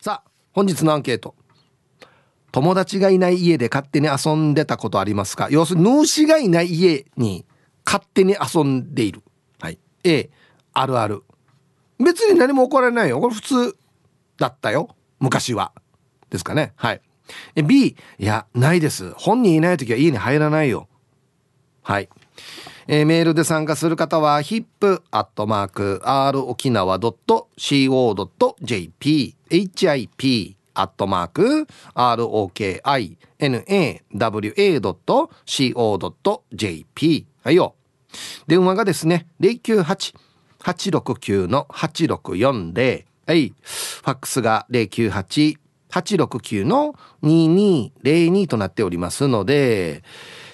さあ本日のアンケート。友達がいない家で勝手に遊んでたことありますか？要するに主がいない家に勝手に遊んでいる。はい。A あるある。別に何も起こらないよ。これ普通だったよ。昔は。ですかね。はい。B いやないです。本人いない時は家に入らないよ。はい。えー、メールで参加する方は hip.r 沖縄 .co.jp hip アットマーク ROKINAWA.co.jp はいよ。電話がですね098-869の8640はい。ファックスが098-869の2202となっておりますので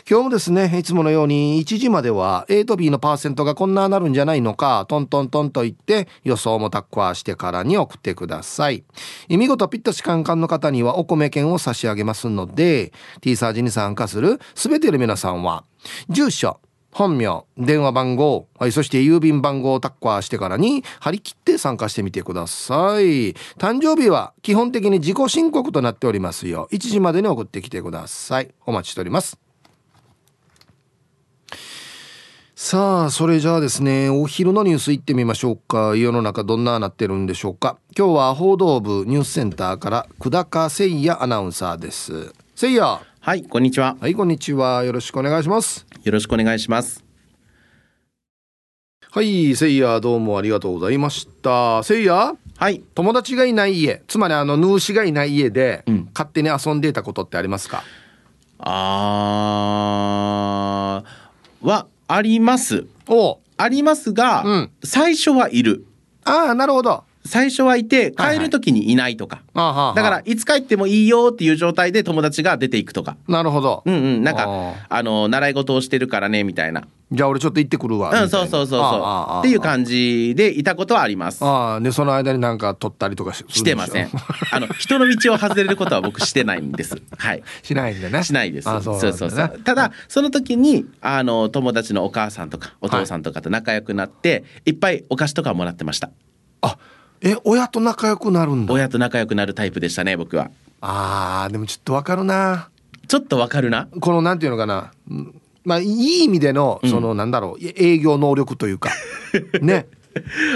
今日もですねいつものように1時までは A と B のパーセントがこんななるんじゃないのかトントントンと言って予想もタッコアしてからに送ってください見事ピッタシカンカンの方にはお米券を差し上げますので T サージに参加する全ての皆さんは住所本名、電話番号、はい、そして郵便番号をタッカーしてからに張り切って参加してみてください。誕生日は基本的に自己申告となっておりますよ。1時までに送ってきてください。お待ちしております。さあそれじゃあですねお昼のニュースいってみましょうか。世の中どんななってるんでしょうか。今日は報道部ニュースセンターから久高誠也アナウンサーです。誠也。はいこんにちは。はいこんにちは。よろしくお願いします。よろしくお願いします。はい誠也どうもありがとうございました。誠也？はい。友達がいない家。つまりあのヌーシがいない家で、うん、勝手に遊んでいたことってありますか？あーはあります。おありますが、うん、最初はいる。ああなるほど最初はいて帰る時にいないとか、はいはい、だからいつ帰ってもいいよっていう状態で友達が出ていくとか。なるほど。うんうん。なんかあの習い事をしてるからねみたいな。じゃあ俺ちょっと行ってくるわうんそうそうそうそう。っていう感じでいたことはあります。ああでその間になんか取ったりとかししてません。あの人の道を外れることは僕してないんです。はい。しないんだね。しないです。そうそうそうそう。ただその時にあの友達のお母さんとかお父さんとかと仲良くなって、はい、いっぱいお菓子とかもらってました。あえ親と仲良くなるんだ。親と仲良くなるタイプでしたね僕は。あーでもちょっとわかるな。ちょっとわかるな。このなんていうのかな。まあいい意味でのその、なんだろう。営業能力というか。ね。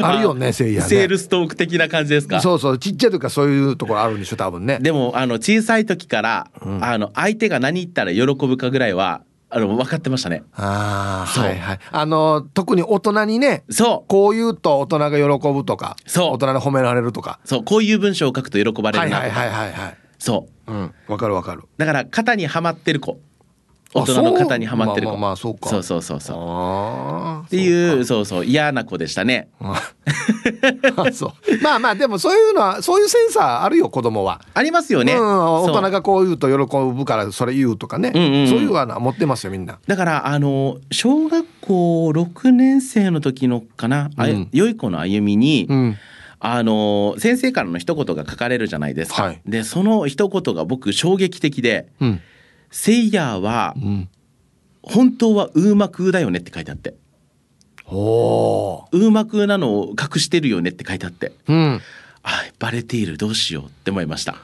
あるよね、せいや、ね、セールストーク的な感じですか？そうそう、ちっちゃい時からそういうところあるんでしょ、多分ね。でも、あの小さい時から、うん、あの相手が何言ったら喜ぶかぐらいはあの分かってましたね。ああ、はいはい。あの特に大人にね、そうこう言うと大人が喜ぶとか、そう大人に褒められるとか、そうこういう文章を書くと喜ばれるなはいはいはいはい。そう。うん、わかるわかる。だから型にはまってる子。大人の方にはまってる子。まあまあまあそうか。そうそうそうそう。っていうそうそう嫌な子でしたね。そう。まあまあでもそういうのはそういうセンサーあるよ子供は。ありますよね、うん、大人がこう言うと喜ぶからそれ言うとかね、うんうんうん、そういうは持ってますよみんな。だからあの小学校6年生の時のかな、うん、良い子の歩みに、うん。あの先生からの一言が書かれるじゃないですか。はい、でその一言が僕衝撃的で、うん、セイヤーは、うん、本当はウーマクだよねって書いてあって。おウーマクなのを隠してるよねって書いてあって、うん、あバレているどうしようって思いました。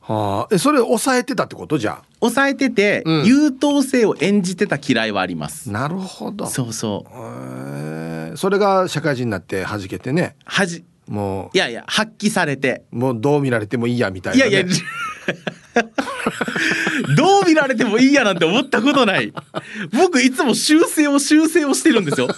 はあ、えそれ抑えてたってこと？じゃ抑えてて、うん、優等生を演じてた嫌いはあります。なるほど。そうそう。それが社会人になって弾けてね。はじもう。いやいや発揮されて。もうどう見られてもいいやみたいな、ね、いやいや どう見られてもいいやなんて思ったことない。僕いつも修正を修正をしてるんですよ。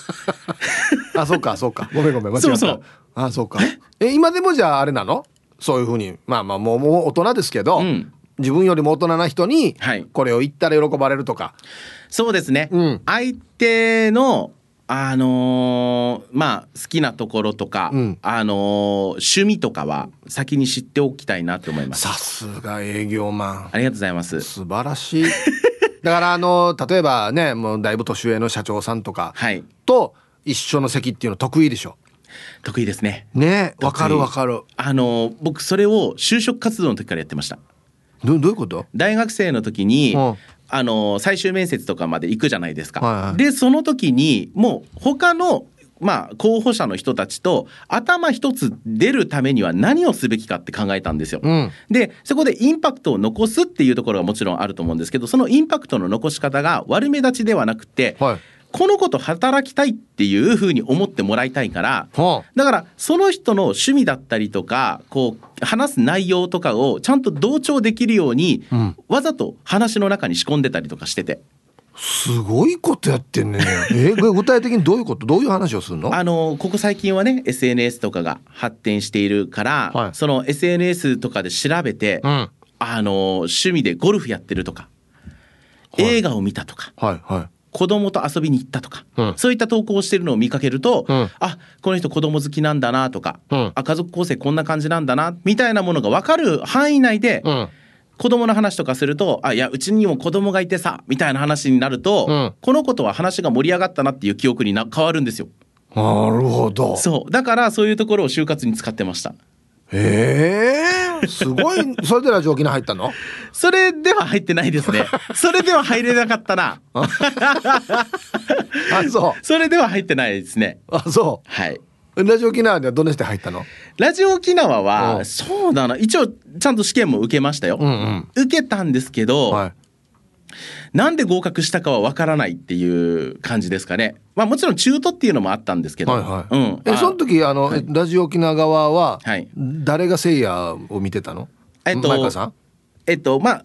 あそうかそうか。ごめんごめん間違った。そうそう。あそうか。え今でもじゃああれなの？そういうふうに。まあまあもうもう大人ですけど、うん、自分よりも大人な人にこれを言ったら喜ばれるとか、はい、そうですね、うん、相手のあのー、まあ好きなところとか、うん、あのー、趣味とかは先に知っておきたいなと思います。さすが営業マン。ありがとうございます。素晴らしい。だからあのー、例えばねもうだいぶ年上の社長さんとかと一緒の席っていうの得意でしょ？得意ですね。ねわかるわかる。あの僕それを就職活動の時からやってました。どどういうこと？大学生の時に、うんあの最終面接とかまで行くじゃないですか。はいはい、でその時にもう他のまあ、候補者の人たちと頭一つ出るためには何をすべきかって考えたんですよ。うん、でそこでインパクトを残すっていうところがもちろんあると思うんですけどそのインパクトの残し方が悪目立ちではなくて、はい、この子と働きたいっていうふうに思ってもらいたいから、はあ、だからその人の趣味だったりとかこう話す内容とかをちゃんと同調できるように、うん、わざと話の中に仕込んでたりとかしてて。すごいことやってんね。え具体的にどういうこと？どういう話をするの？あのここ最近はね SNS とかが発展しているから、はい、その SNS とかで調べて、うん、あの趣味でゴルフやってるとか、はい、映画を見たとか、はいはい、子供と遊びに行ったとか、うん、そういった投稿をしてるのを見かけると、うん、あこの人子供好きなんだなとか、うん、あ家族構成こんな感じなんだなみたいなものが分かる範囲内で、うん、子供の話とかすると「あいやうちにも子供がいてさ」みたいな話になると、この子とは話が盛り上がったなっていう記憶にな変わるんですよ。なるほど。そう。だからそういうところを就活に使ってました。へえすごいそれでラジオ沖縄入ったの？それでは入ってないですね。それでは入れなかったな。あそう。それでは入ってないですね。あそう。はい。ラジオ沖縄ではどんなして入ったの？ラジオ沖縄はそうだな一応ちゃんと試験も受けましたよ、うんうん、受けたんですけど、はいなんで合格したかはわからないっていう感じですかね。まあもちろん中途っていうのもあったんですけど。はいはい、うん。えその時あの、はい、ラジオ沖縄側は、はい、誰がせいやを見てたの？えっとさん？えっとまあ。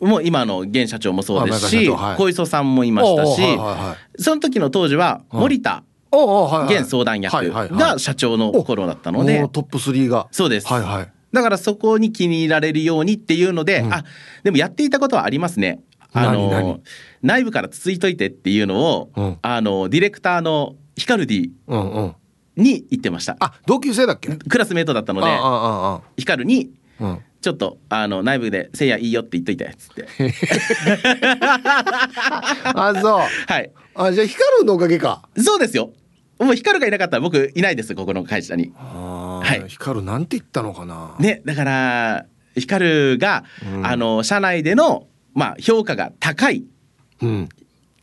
もう今の現社長もそうですし、はい、小磯さんもいましたし、はいはいはい、その時の当時は森田現相談役が社長の頃だったので、トップ3が。そうです、はいはい、だからそこに気に入られるようにっていうので、うん、あでもやっていたことはありますねあの内部からつついといてっていうのを、うん、あのディレクターのヒカルディに言ってました。あ同級生だっけ？クラスメートだったのでヒカルに、うん。ちょっとあの内部で「せいやいいよ」って言っといてっつって。あそう。はい。あじゃあヒカルのおかげか。そうですよ。もうヒカルがいなかったら僕いないですここの会社に。はい。ヒカルなんて言ったのかな。ねだからヒカルが、うん、あの社内でのまあ、評価が高い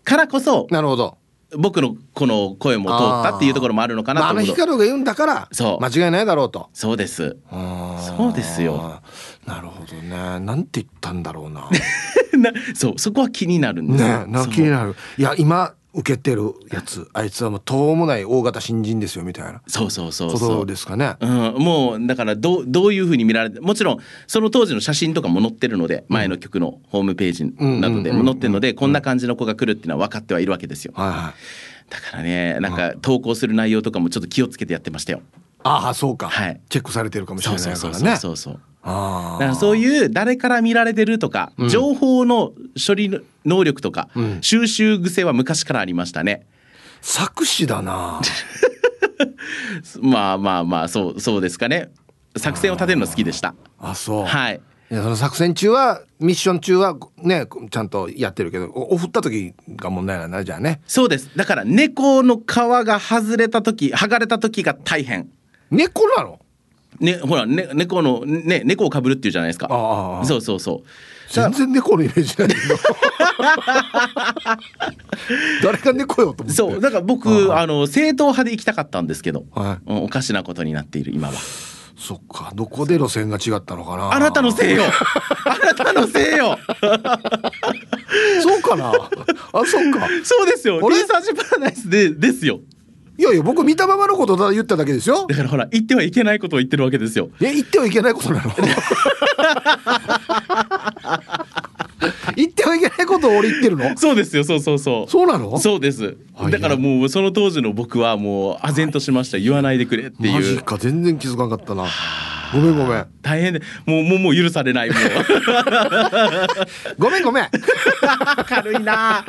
からこそ、なるほど。僕のこの声も通ったっていうところもあるのかなと思う、まあ、あの光が言うんだからそう。間違いないだろうと。そうです。そうですよ。なるほどね。なんて言ったんだろうな。なそうそこは気になるんですねな気になる。いや今受けてるやつ。あいつはもうとうもない大型新人ですよみたいな。そうそうそうことですかね、うん、もうだからどどういうふうに見られてもちろんその当時の写真とかも載ってるので、前の曲のホームページなどでも載ってるので、こんな感じの子が来るっていうのは分かってはいるわけですよ、はいはい、だからねなんか投稿する内容とかもちょっと気をつけてやってましたよ。ああそうか、はい、チェックされてるかもしれないからね。そうそうそうそうだからそういう誰から見られてるとか、情報の処理能力とか、収集癖は昔からありましたね。作詞だな。まあまあまあそうそうですかね。作戦を立てるの好きでした。あそう。はい。いやその作戦中はミッション中はねちゃんとやってるけどお振った時が問題なんだじゃあね。そうです。だから猫の皮が外れた時剥がれた時が大変。猫なの？ねほら、ね、猫のね猫をかぶるっていうじゃないですか。そうそうそう。全然猫のイメージないけど。誰が猫よと思って。そう。だから僕あの正統派で行きたかったんですけど、はい、おかしなことになっている今は。そっか。どこで路線が違ったのかな。あなたのせいよ。あなたのせいよ。そうかな。あそっか。そうですよ。リーサーチパラダイスでですよいやいや僕見たままのことだ言っただけですよ。だからほら言ってはいけないことを言ってるわけですよ。え言ってはいけないことなの。言ってはいけないことを俺言ってるの？そうですよそうそうそう。そうなの？そうです。だからもうその当時の僕はもう唖然としました。言わないでくれっていう。マジか全然気づかなかったなごめんごめん。大変でもうもうもう許されないもう。ごめんごめん。軽いな。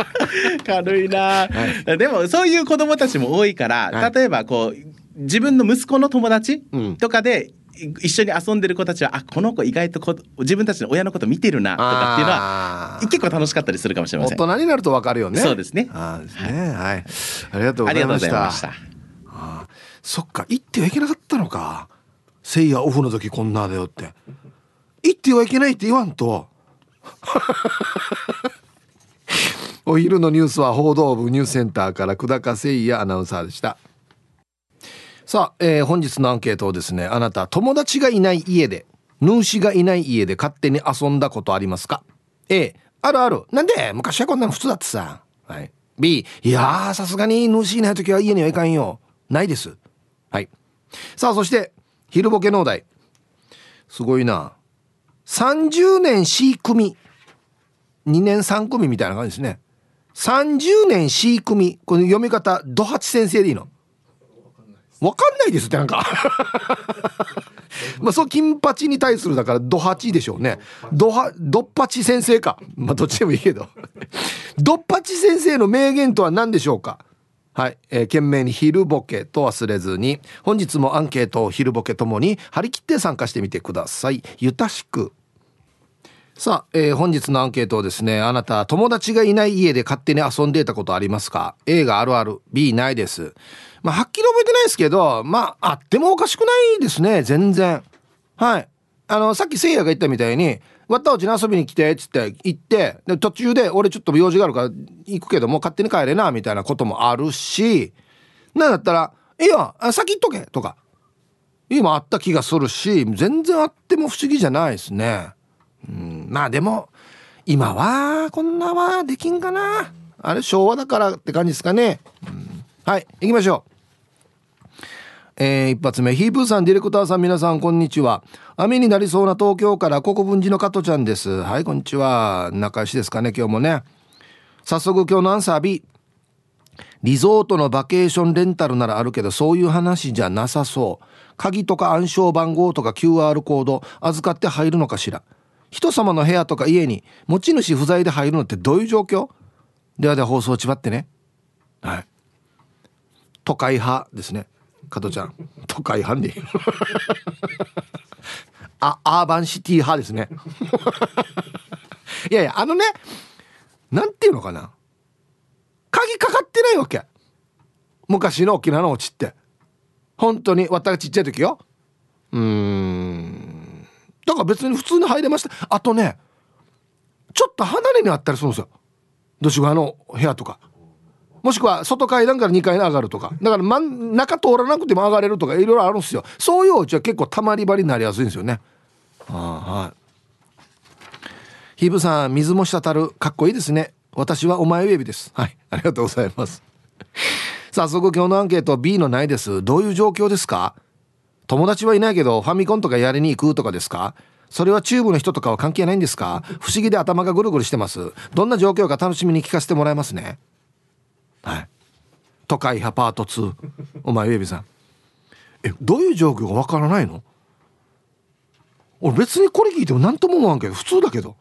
軽いな、はい、でもそういう子供たちも多いから、はい、例えばこう自分の息子の友達とかで、一緒に遊んでる子たちはあこの子意外とこ自分たちの親のこと見てるなとかっていうのは結構楽しかったりするかもしれません。大人になるとわかるよね。そうですね。あですね、はい、ありがとうございました。あそっか行ってはいけなかったのかせいやオフの時こんなだよって行ってはいけないって言わんと お昼のニュースは報道部ニュースセンターから久高誠也アナウンサーでした。さあ、えー、本日のアンケートをですねあなた友達がいない家で主がいない家で勝手に遊んだことありますか？A あるある。なんで？昔はこんなの普通だってさ、はい、B いやさすがに主いない時は家には行かんよ。ないです。はい。さあそして昼ボケ農大すごいな。30年 C 組。2年3組みたいな感じですね。30年 C 組。この読み方ドハチ先生でいいの？わかんないですってなんか。まあそう金八に対するだからドハチでしょうね。ドハドッパチ先生か。まあどっちでもいいけど。ドッパチ先生の名言とは何でしょうか？はい、えー、懸命に昼ボケと忘れずに本日もアンケートを昼ボケともに張り切って参加してみてください。ゆたしく。さあ、えー、本日のアンケートをですねあなた友達がいない家で勝手に遊んでいたことありますか？A があるある。B ないです。まあ、はっきり覚えてないですけど、まあ、あってもおかしくないですね、全然。はい。あの、さっきせいやが言ったみたいに、わったおちに遊びに来て、っつって行って、で、途中で、俺ちょっと用事があるから行くけどもう、勝手に帰れな、みたいなこともあるし、なんだったら、いいよ、先行っとけ、とか。今あった気がするし、全然あっても不思議じゃないですね。うん、まあでも、今は、こんなはできんかな。あれ、昭和だからって感じですかね。うんはい行きましょうえー、一発目。ヒープーさんディレクターさん皆さんこんにちは。雨になりそうな東京から国分寺の加トちゃんです。はいこんにちは。仲良しですかね今日もね。早速今日のアンサー B リゾートのバケーションレンタルならあるけどそういう話じゃなさそう。鍵とか暗証番号とか QR コード預かって入るのかしら。人様の部屋とか家に持ち主不在で入るのってどういう状況？ではでは放送ちばってね。はい。都会派ですね。加藤ちゃん。都会派に。あアーバンシティ派ですね。いやいやあのねなんていうのかな。鍵かかってないわけ。昔の沖縄のおちって。本当に私ちっちゃい時よ。うん。だから別に普通に入れました。あとねちょっと離れにあったりするんですよ。どしがの部屋とか。もしくは外階段から2階に上がるとか。だから真ん中通らなくても上がれるとかいろいろあるんですよ。そういうお家は結構たまり場になりやすいんですよね。はい。ヒブさん水も滴る。かっこいいですね。私はお前ウェビです。はい。ありがとうございます。早速今日のアンケート B のないです。どういう状況ですか？友達はいないけどファミコンとかやりに行くとかですか？それはチューブの人とかは関係ないんですか？不思議で頭がぐるぐるしてます。どんな状況か楽しみに聞かせてもらいますね。はい。都会派パート2お前ウェビさん。えどういう状況がわからないの？俺別にこれ聞いても何とも思わんけど普通だけど。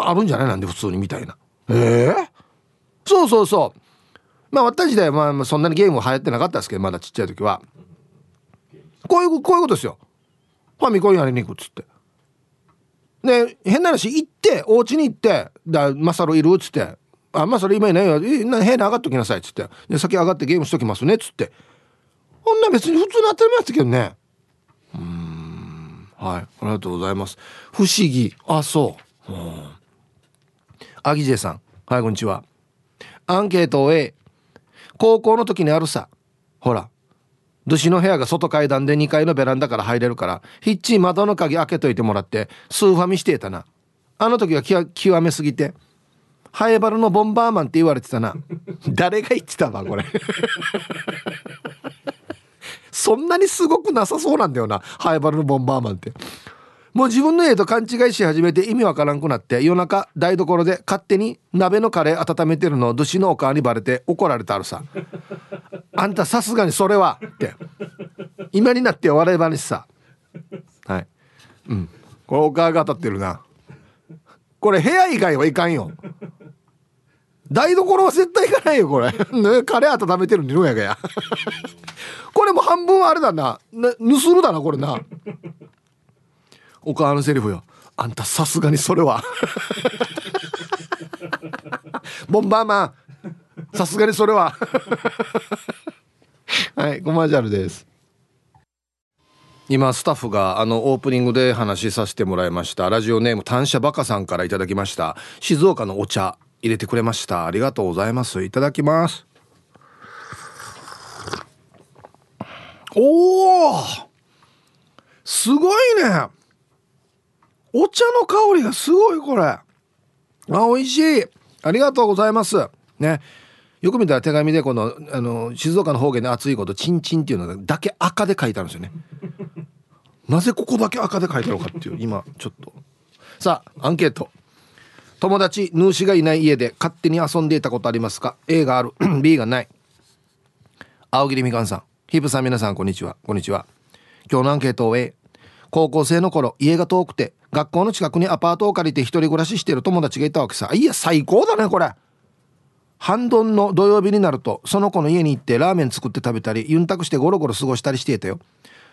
まああるんじゃない？なんで普通にみたいな。ええー、そうそうそう。まあ私でまあそんなにゲーム流行ってなかったですけどまだちっちゃい時は。こういうこういうことですよ。ファミコンやりに行くっつって。で変な話行ってお家に行って「だマサロいる?」っつって。あまあそれ今いないよ。部屋に上がっときなさい」つって。で先上がってゲームしときますねつって。こんな別に普通の当たり前ですけどね。うん。はい。ありがとうございます。不思議。あそう。うん。アギジェさん。はいこんにちは。アンケートを A 高校の時にあるさ。ほら。主の部屋が外階段で2階のベランダから入れるからひっちり窓の鍵開けといてもらってスーファミしてたな。あの時は極めすぎて。ハエバルのボンバーマンって言われてたな。誰が言ってたわこれ。そんなにすごくなさそうなんだよなハエバルのボンバーマンって。もう自分の家と勘違いし始めて意味わからんくなって夜中台所で勝手に鍋のカレー温めてるのを寿司のお母にバレて怒られたあるさ。あんたさすがにそれはって。今になって笑い話さ。はい。うん。これお母が当たってるな。これ部屋以外はいかんよ。台所は絶対行かないよこれ。カレー温めてるにのやがや。これも半分あれだな。な盗るだなこれな。お母のセリフよ。あんたさすがにそれは。ボンバーマンさすがにそれは。はいコマーシャルです。今スタッフがあのオープニングで話しさせてもらいました。ラジオネーム単車バカさんからいただきました。静岡のお茶。入れてくれました。ありがとうございます。いただきます。おおすごいね！お茶の香りがすごいこれ。あ美味しい。ありがとうございます。ね。よく見たら手紙でこのあの静岡の方言で熱いことチンチンっていうのだけ赤で書いてあるんですよね。なぜここだけ赤で書いてあるのかっていう今ちょっと。さあアンケート。友達ヌーシがいない家で勝手に遊んでいたことありますか？A がある。B がない。青桐みかんさん。ヒープさん皆さんこんにちは。こんにちは。今日のアンケートを A 高校生の頃家が遠くて学校の近くにアパートを借りて一人暮らししてる友達がいたわけさ。いや最高だねこれ。半ドンの土曜日になるとその子の家に行ってラーメン作って食べたりユンタクしてゴロゴロ過ごしたりしていたよ。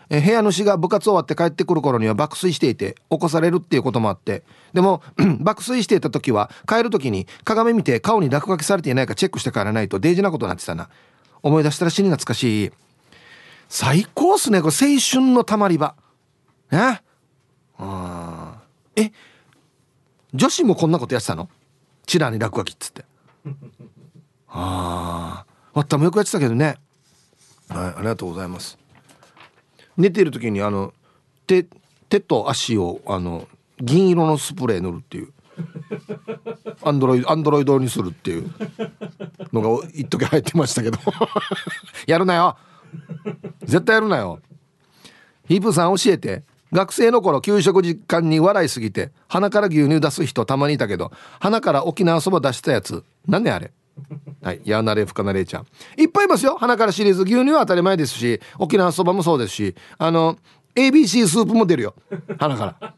え部屋主が部活終わって帰ってくる頃には爆睡していて起こされるっていうこともあって。でも 爆睡していた時は帰る時に鏡見て顔に落書きされていないかチェックして帰らないとデージなことになってたな。思い出したら死に懐かしい。最高っすねこれ青春のたまり場。ねあえ？女子もこんなことやってたの？チラに落書きっつって。ああわったもよくやってたけどね。はいありがとうございます。寝てる時にあの手手と足をあの銀色のスプレー塗るっていう。アンドロイドアンドロイドにするっていうのが一時入ってましたけど。やるなよ。絶対やるなよ。ヒープさん教えて。学生の頃給食時間に笑いすぎて鼻から牛乳出す人たまにいたけど鼻から沖縄そば出したやつ。何ねあれ？はい。やなれふかなれちゃん。いっぱいいますよ。鼻からシリーズ牛乳は当たり前ですし沖縄そばもそうですし。あの ABC スープも出るよ。鼻から。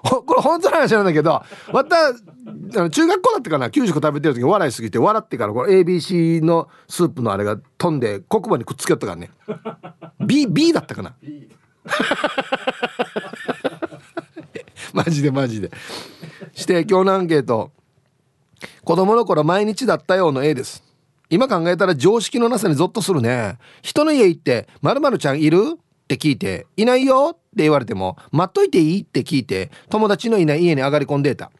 これ本当の話なんだけどまた中学校だったかな？給食食べてる時笑いすぎて笑ってからこの ABC のスープのあれが飛んで黒板にくっつけよったからね。B, B だったかな？マジでマジで。して今日のアンケート子供の頃毎日だったようの A です。今考えたら常識のなさにゾッとするね。人の家行って「まるちゃんいる?」って聞いて「いないよ」って言われても「待っといていい?」って聞いて友達のいない家に上がり込んでいた。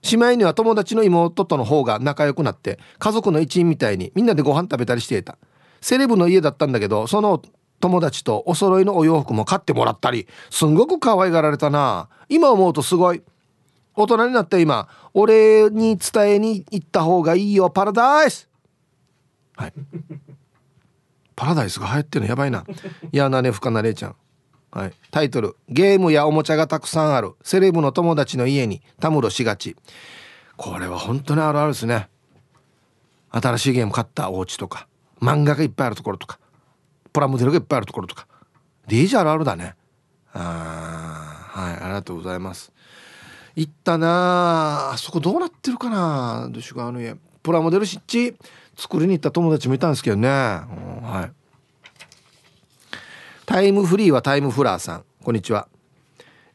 しまいには友達の妹との方が仲良くなって家族の一員みたいにみんなでご飯食べたりしていた。セレブの家だったんだけどその友達とお揃いのお洋服も買ってもらったりすんごく可愛がられたな。今思うとすごい。大人になった今。俺に伝えに行った方がいいよ。パラダイス。はい。パラダイスが流行ってるのやばいな。いやなねふかなれちゃん。はい。タイトル「ゲームやおもちゃがたくさんある。セレブの友達の家に。たむろしがち」これは本当にあるあるですね。新しいゲーム買った。お家とか。漫画がいっぱいあるところとか。プラモデルがいっぱいあるところとか。DJ あるあるだね。あはい。ありがとうございます。行ったなあ。そこどうなってるかなどうしようあの家。プラモデル湿地。作りに行った友達もいたんですけどね、うん、はい。タイムフリーはタイムフラーさん。こんにちは。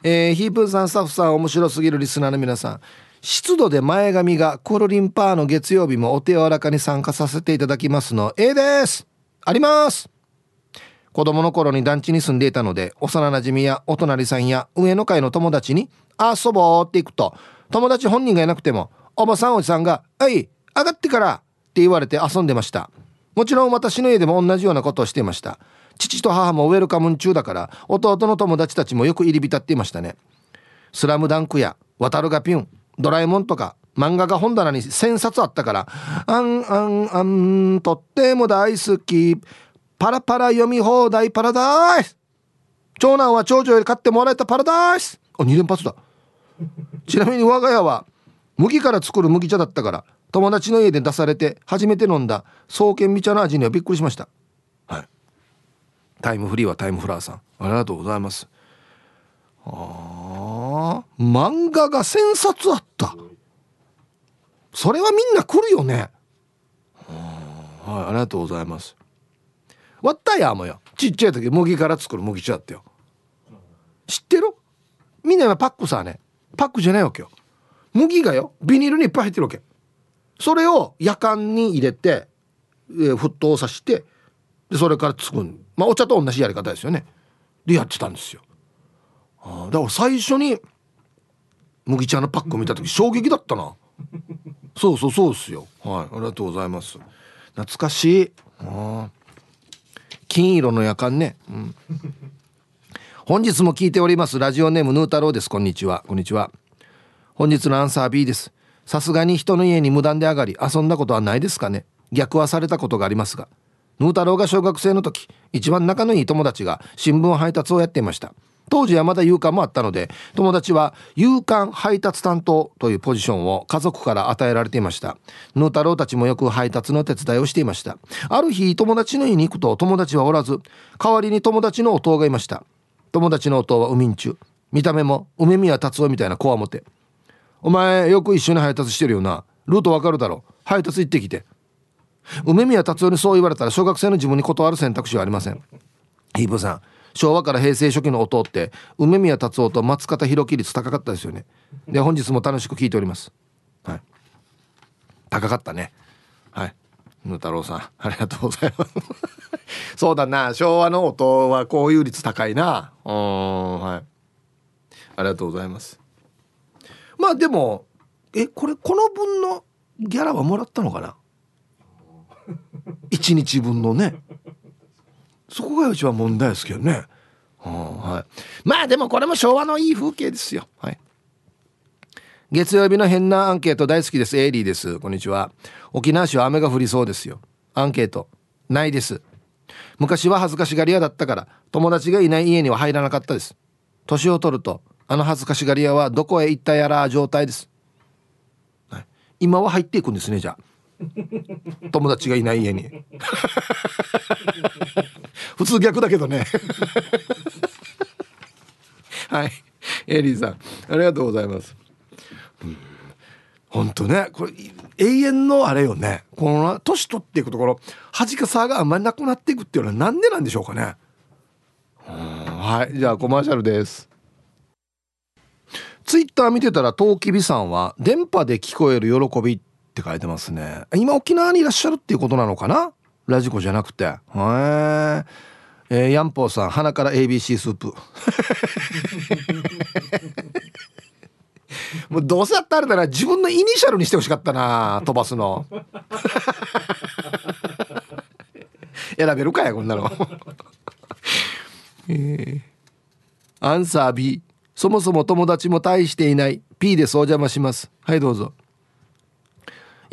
えー、ヒープーさんスタッフさん面白すぎるリスナーの皆さん。湿度で前髪がコロリンパーの月曜日もお手柔らかに参加させていただきますの A です。あります。子供の頃に団地に住んでいたので幼なじみやお隣さんや上の階の友達に遊ぼうって行くと友達本人がいなくてもおばさんおじさんが「はい上がってから」って言われて遊んでました。もちろん私の家でも同じようなことをしていました。父と母もウェルカム中だから弟の友達たちもよく入り浸っていましたね。スラムダンクや渡るがピュンドラえもんとか漫画が本棚に1000冊あったから「あんあんあんとっても大好き。パラパラ読み放題パラダイス。長男は長女より買ってもらえたパラダイス。あ2連発だ。ちなみに我が家は麦から作る麦茶だったから友達の家で出されて初めて飲んだ創建美茶の味にはびっくりしました。はい。タイムフリーはタイムフラーさん。ありがとうございます。ああ漫画が1000冊あった。それはみんな来るよね。はいありがとうございます。割ったやもよ。ちっちゃい時麦から作る麦茶だってよ。知ってる？みんな今パックさね。パックじゃないわけよ。麦がよ。ビニールにいっぱい入ってるわけ。それを夜間に入れて、えー、沸騰させてでそれから作る。まあお茶と同じやり方ですよね。でやってたんですよ。あだから最初に麦茶のパックを見た時衝撃だったな。そうそうそうですよ。はい。ありがとうございます。懐かしい。あ金色の夜間ね、うん、本日も聞いております。ラジオネームヌー太郎です。こんにちは。こんにちは。本日のアンサー B です。さすがに人の家に無断で上がり遊んだことはないですかね。逆はされたことがありますがヌー太郎が小学生の時一番仲のいい友達が新聞配達をやっていました。当時はまだ夕刊もあったので友達は夕刊配達担当というポジションを家族から与えられていました。ヌー太郎たちもよく配達の手伝いをしていました。ある日友達の家に行くと友達はおらず代わりに友達の弟がいました。友達の弟は海ん中。見た目も梅宮達夫みたいなこわもて。お前よく一緒に配達してるよな。ルートわかるだろ。配達行ってきて。梅宮達夫にそう言われたら小学生の自分に断る選択肢はありません。ヒープさん昭和から平成初期の音って梅宮達夫と松方弘樹率高かったですよね。で本日も楽しく聞いております。はい。高かったね。はい。ぬ太郎さんありがとうございます。そうだな。昭和の音はこういう率高いな。うんはい。ありがとうございます。まあでもえこれこの分のギャラはもらったのかな？1日分のね。そこが一番問題ですけどね、はい、まあでもこれも昭和のいい風景ですよ。はい。月曜日の変なアンケート大好きです。エイリーです。こんにちは。沖縄市は雨が降りそうですよ。アンケート。ないです。昔は恥ずかしがり屋だったから友達がいない家には入らなかったです。年を取るとあの恥ずかしがり屋はどこへ行ったやら状態です、はい、今は入っていくんですねじゃあ。友達がいない家に。普通逆だけどね。はい。エリーさんありがとうございます。本当ねこれ永遠のあれよね。この年取っていくところ恥かさがあんまりなくなっていくっていうのはなんでなんでしょうかね。はい。じゃあコマーシャルです。ツイッター見てたらトウキビさんは電波で聞こえる喜びってって書いてますね。今沖縄にいらっしゃるっていうことなのかな？ラジコじゃなくて。へええー、ヤンポーさん鼻から ABC スープ。もうどうせやったらあれだな自分のイニシャルにしてほしかったな飛ばすの。選べるかやこんなの。えー、アンサー B そもそも友達も大していない。P でそう邪魔します。はいどうぞ。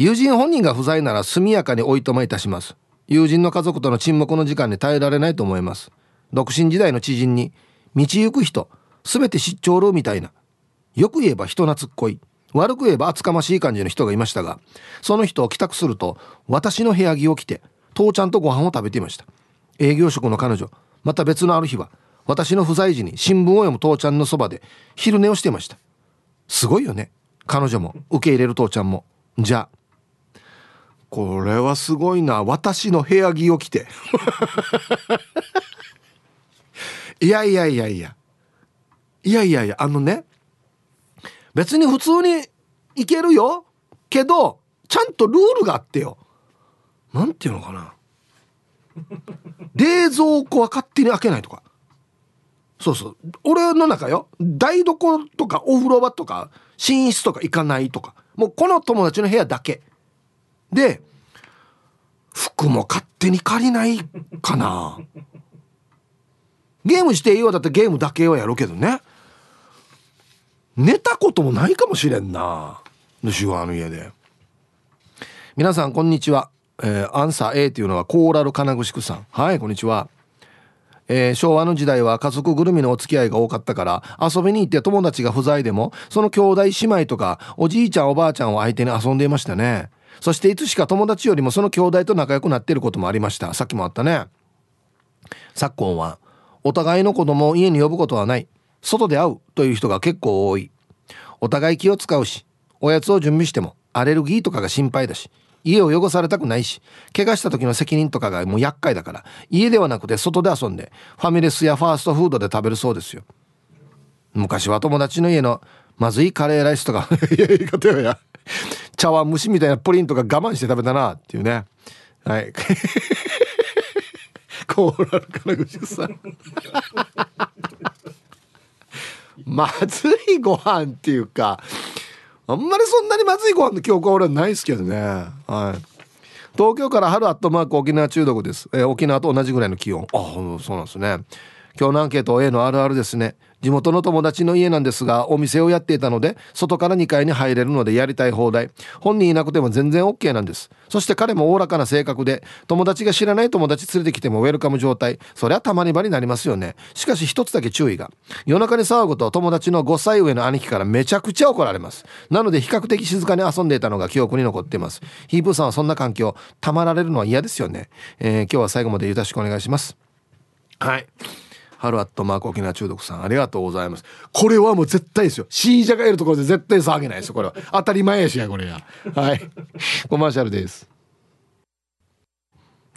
友人本人が不在なら速やかにおいとまいたします。友人の家族との沈黙の時間に耐えられないと思います。独身時代の知人に道行く人全て知っちょるみたいな。よく言えば人懐っこい。悪く言えば厚かましい感じの人がいましたがその人を帰宅すると私の部屋着を着て父ちゃんとご飯を食べていました。営業職の彼女また別のある日は私の不在時に新聞を読む父ちゃんのそばで昼寝をしていました。すごいよね。彼女も受け入れる父ちゃんも。じゃあこれはすごいな。私の部屋着を着て。いやいやいやいや。いやいやいやあのね別に普通にいけるよ。けどちゃんとルールがあってよ。なんていうのかな。冷蔵庫は勝手に開けないとか。そうそう。俺の中よ。台所とかお風呂場とか寝室とか行かないとか。もうこの友達の部屋だけ。で服も勝手に借りないかな。ゲームしていいよ。だってゲームだけはやるけどね。寝たこともないかもしれんな。主はあの家で。皆さんこんにちは、えー、アンサー A っていうのはコーラル金具宿さん。はいこんにちは。えー、昭和の時代は家族ぐるみのお付き合いが多かったから遊びに行って友達が不在でもその兄弟姉妹とかおじいちゃんおばあちゃんを相手に遊んでいましたね。そしていつしか友達よりもその兄弟と仲良くなっていることもありました。さっきもあったね。昨今はお互いの子供を家に呼ぶことはない。外で会うという人が結構多い。お互い気を使うしおやつを準備してもアレルギーとかが心配だし家を汚されたくないし怪我した時の責任とかがもう厄介だから家ではなくて外で遊んでファミレスやファーストフードで食べるそうですよ。昔は友達の家のまずいカレーライスとか 言い方や。茶碗蒸しみたいなプリンとか我慢して食べたなっていうね。はい。コーラル金口さん。まずいご飯っていうかあんまりそんなにまずいご飯の記憶は俺はないですけどね。はい。東京から春アットマーク沖縄中毒です、えー、沖縄と同じぐらいの気温。あそうなんですね。今日のアンケート A のあるあるですね。地元の友達の家なんですがお店をやっていたので外から2階に入れるのでやりたい放題。本人いなくても全然 OK なんです。そして彼もおおらかな性格で友達が知らない友達連れてきてもウェルカム状態。そりゃたまり場になりますよね。しかし一つだけ注意が。夜中に騒ぐと友達の5歳上の兄貴からめちゃくちゃ怒られます。なので比較的静かに遊んでいたのが記憶に残っています。ヒープーさんはそんな環境たまられるのは嫌ですよね、えー、今日は最後までよろしくお願いします。はい。ハルアットマーク沖縄中毒さんありがとうございます。これはもう絶対ですよ。C 者がいるところで絶対騒げないですよこれは。当たり前やしやこれやはい。コマーシャルです。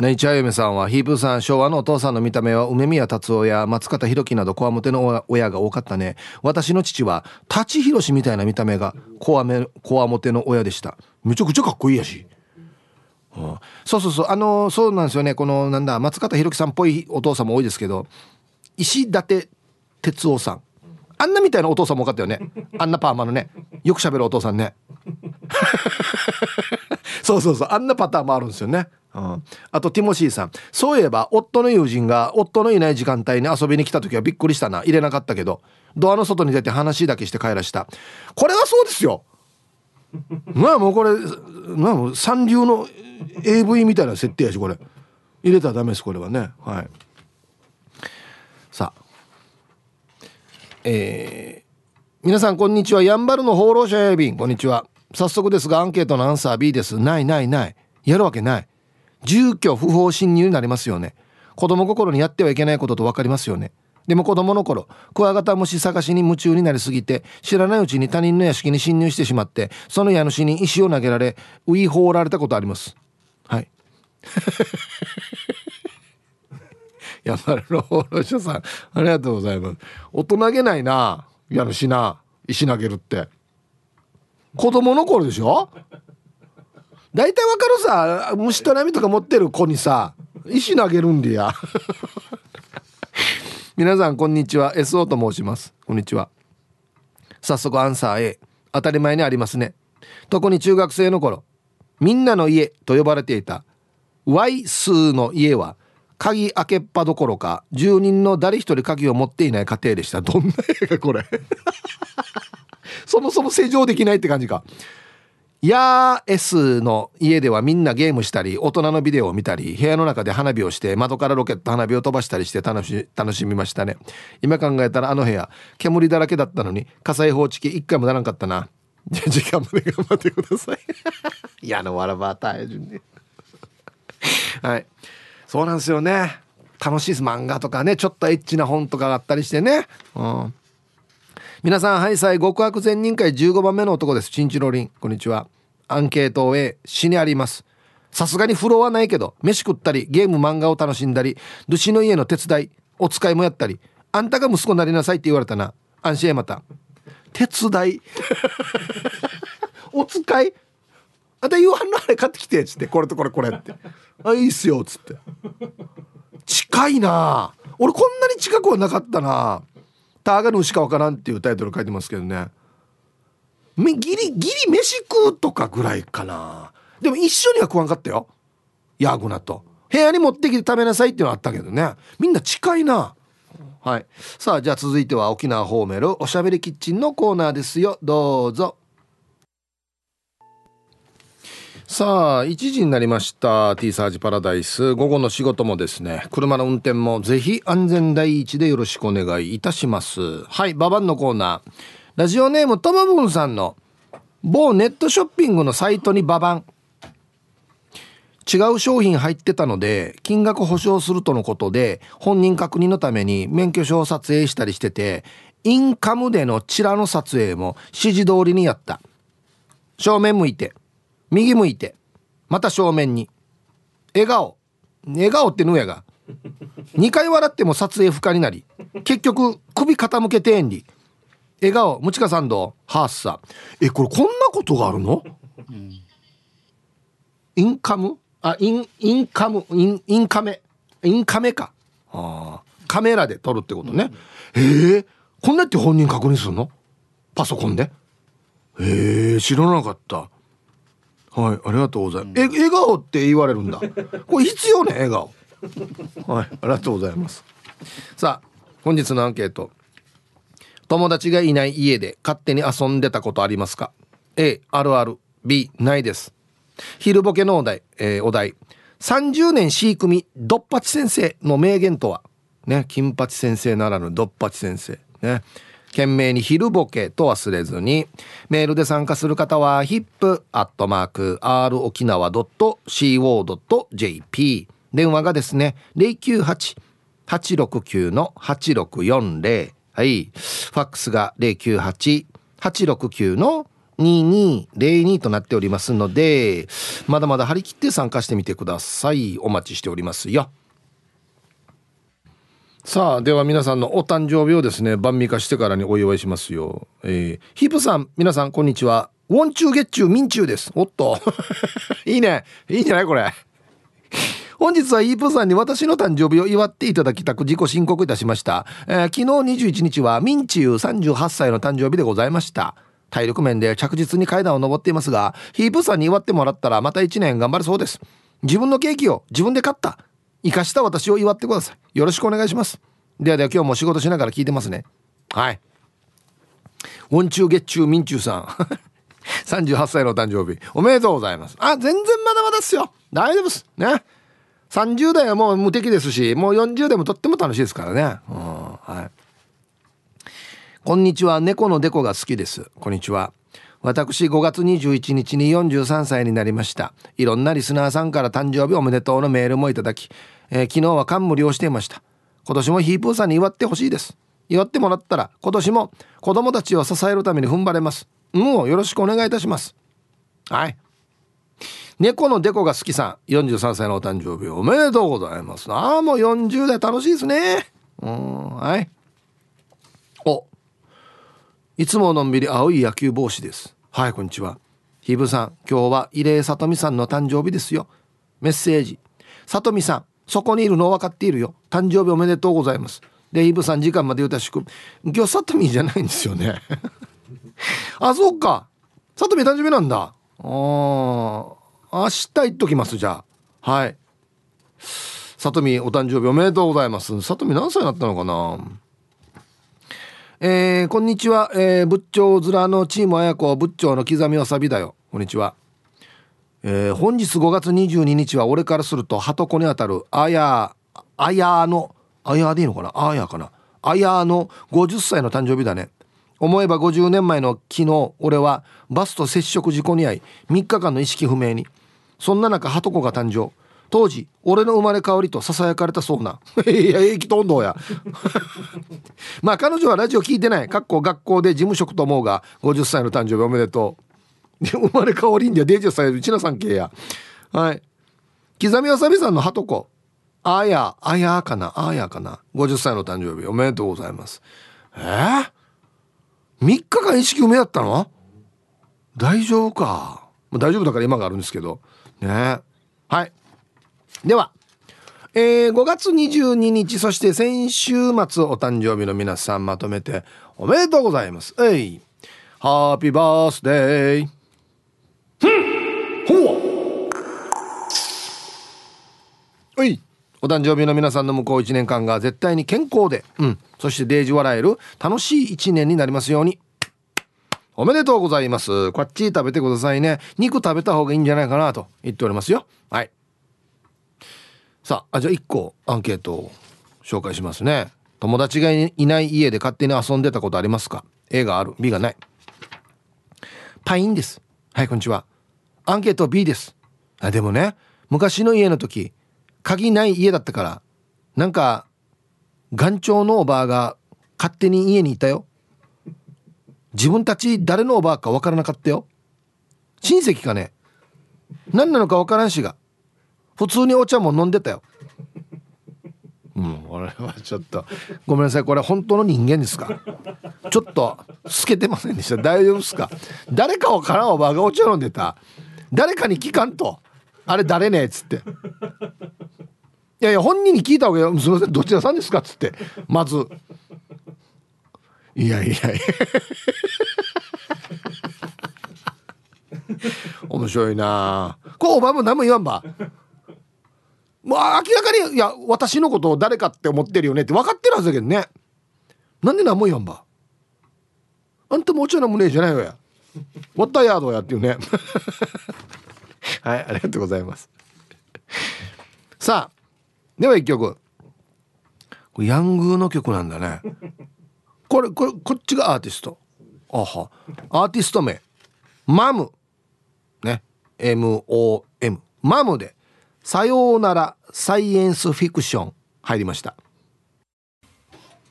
ネイチャーユメさんはヒープーさん昭和のお父さんの見た目は梅宮達夫や松方弘樹などこわもての親が多かったね。私の父は舘ひろしみたいな見た目がこわめこわもての親でした。めちゃくちゃかっこいいやし。うん、そうそうそう。あのそうなんですよね。このなんだ松方弘樹さんっぽいお父さんも多いですけど石立哲夫さん。あんなみたいなお父さんも多かったよね。あんなパーマのね。よく喋るお父さんね。そうそうそう。あんなパターンもあるんですよね、うん、あとティモシーさん。そういえば夫の友人が夫のいない時間帯に遊びに来た時はびっくりしたな。入れなかったけど。ドアの外に出て話だけして帰らした。これはそうですよ。まあもうこれまあもう三流の AV みたいな設定やしこれ。入れたらダメですこれはね。はいさあえー、皆さんこんにちは。やんばるの放浪者やびん。こんにちは。早速ですがアンケートのアンサー B です。ないないない。やるわけない。住居不法侵入になりますよね。子供心にやってはいけないことと分かりますよね。でも子供の頃クワガタムシ探しに夢中になりすぎて知らないうちに他人の屋敷に侵入してしまってその家主に石を投げられウィーホーられたことあります。はい。山田の放浪者さんありがとうございます。大人げないなやるしな石投げるって。子供の頃でしょ？大体わかるさ虫と波とか持ってる子にさ石投げるんでや。皆さんこんにちは SO と申します。こんにちは。早速アンサー A 当たり前にありますね。特に中学生の頃みんなの家と呼ばれていた Y 数の家は鍵開けっぱどころか住人の誰一人鍵を持っていない家庭でした。どんな映画これ。そもそも施錠できないって感じか。やー S の家ではみんなゲームしたり大人のビデオを見たり部屋の中で花火をして窓からロケット花火を飛ばしたりして楽し楽しみましたね。今考えたらあの部屋煙だらけだったのに火災報知器一回もならんかったな。時間まで頑張ってください。いやのわらば大変ね。はい。そうなんですよね。楽しいです漫画とかね。ちょっとエッチな本とかがあったりしてね。うん。皆さんはいさい。極悪善人会15番目の男です。チンチロリン。こんにちは。アンケートを A 死にあります。さすがに風呂はないけど飯食ったりゲーム漫画を楽しんだりルシの家の手伝いお使いもやったりあんたが息子になりなさいって言われたな。安心へまた。手伝い？お使い？あた夕飯のあれ買ってきてっつってこれとこれこれって。あいいっすよっつって。近いな。俺こんなに近くはなかったな。ターガルしかわからんっていうタイトル書いてますけどね。ギリギリ飯食うとかぐらいかな。でも一緒には食わんかったよ。ヤーグナと。部屋に持ってきて食べなさいっていうのはあったけどね。みんな近いな。はい。さあじゃあ続いては沖縄ホーメルおしゃべりキッチンのコーナーですよ。どうぞ。さあ1時になりました T サージパラダイス。午後の仕事もですね車の運転もぜひ安全第一でよろしくお願いいたします。はいババンのコーナー。ラジオネームともぶんさんの某ネットショッピングのサイトにババン。違う商品入ってたので金額保証するとのことで本人確認のために免許証を撮影したりしててインカムでのチラの撮影も指示通りにやった。正面向いて。右向いてまた正面に。笑顔。笑顔ってぬやが 2回笑っても撮影不可になり結局首傾けてんり。笑顔ムチカさんどう？ハースさえこれこんなことがあるの、うん、インカム？あインインカムインインカメ。インカメか。あカメラで撮るってことね、うん、えー、こんなって本人確認するの？パソコンで？えー、知らなかったはいありがとうございます、え笑顔って言われるんだ。これ必要ね笑顔。はいありがとうございます。さあ本日のアンケート。友達がいない家で勝手に遊んでたことありますか？A あるある。B ないです。昼ボケのお題、えー、お題。30年 C 組ドッパチ先生の名言とは？ね金八先生ならぬドッパチ先生。ね懸命に昼ボケと忘れずにメールで参加する方は hip.r 沖縄 .co.jp 電話がですね098-869-8640はい。ファックスが098-869-2202となっておりますのでまだまだ張り切って参加してみてください。お待ちしておりますよ。さあでは皆さんのお誕生日をですね晩味化してからにお祝いしますよ。えー、ヒープさん皆さんこんにちは。ウォンチューゲッチューミンチューです。おっと。いいね。いいんじゃないこれ。本日はイープさんに私の誕生日を祝っていただきたく自己申告いたしました、えー、昨日21日はミンチュー38歳の誕生日でございました。体力面で着実に階段を上っていますがヒープさんに祝ってもらったらまた1年頑張るそうです。自分のケーキを自分で買った。生かした私を祝ってください。よろしくお願いします。ではでは今日も仕事しながら聞いてますね。はい。ウォンチューゲッチューミンチューさん 38歳の誕生日。おめでとうございます。あ全然まだまだっすよ。大丈夫です。ね。30代はもう無敵ですしもう40代もとっても楽しいですからね、うん、はい。こんにちは。猫のデコが好きです。こんにちは。私5月21日に43歳になりました。いろんなリスナーさんから誕生日おめでとうのメールもいただき、えー、昨日は感無量していました。今年もヒープーさんに祝ってほしいです。祝ってもらったら今年も子供たちを支えるために踏ん張れます。もうよろしくお願いいたします。はい。猫のデコが好きさん43歳のお誕生日おめでとうございます。ああもう40代楽しいですね。うんはい。いつものんびり青い野球帽子です。はいこんにちは。ひぶさん今日は入江さとみさんの誕生日ですよ。メッセージ。さとみさんそこにいるの分かっているよ。誕生日おめでとうございます。でひぶさん時間までよろしく。今日さとみじゃないんですよね。あそっか。さとみ誕生日なんだ。あ明日言っときますじゃあ。はい。さとみお誕生日おめでとうございます。さとみ何歳になったのかな。えー、こんにちは、えー、仏頂面のチーム綾子仏頂の刻みわさびだよ。こんにちは、えー、本日5月22日は俺からすると鳩子にあたるあやあやのあやでいいのかな？あやかな？あやの50歳の誕生日だね。思えば50年前の昨日俺はバスと接触事故に遭い3日間の意識不明に。そんな中鳩子が誕生。当時俺の生まれ変わりとささやかれたそうな。いや駅とんどや。まあ彼女はラジオ聞いてない。かっこ学校で事務職と思うが50歳の誕生日おめでとう。生まれ変わりんじゃデージさえちなさん系や。はい。刻みわさびさんのはとこ。あやあやかな。あやかな。50歳の誕生日おめでとうございます。えー、3日間意識不明だったの？大丈夫か。大丈夫だから今があるんですけど。ね。はい。では、えー、5月22日そして先週末お誕生日の皆さんまとめておめでとうございますえいハッピーバースデーほういお誕生日の皆さんの向こう1年間が絶対に健康で、うん、そしてデージ笑える楽しい1年になりますように。おめでとうございます。こっち食べてくださいね。肉食べた方がいいんじゃないかなと言っておりますよ。はい。さあじゃあ1個アンケートを紹介しますね。友達がいない家で勝手に遊んでたことありますか？A がある。B がない。パインです。はいこんにちは。アンケート B です。あでもね昔の家の時鍵ない家だったからなんか眼長のおばあが勝手に家にいたよ。自分たち誰のおばあか分からなかったよ。親戚かね。何なのか分からんしが普通にお茶も飲んでたよ。うん俺はちょっとごめんなさい。これ本当の人間ですか？ちょっと透けてませんでした。大丈夫ですか？誰かわからんおばあがお茶飲んでた。誰かに聞かんと。あれ誰ねっつって。いやいや本人に聞いた方がいいすみません。どちらさんですかっつって。まず。いやいやいや。面白いなこうお前も何も言わんば。もう明らかにいや私のことを誰かって思ってるよねって分かってるはずだけどね。なんで何も言わんば。あんたもうちょいなもねえじゃないわや。わったやどやっていうね。はいありがとうございます。さあでは一曲。これヤングの曲なんだね。これこれこっちがアーティスト。あは。アーティスト名。マム。ね。MOM マムで「さようならサイエンスフィクション」入りました。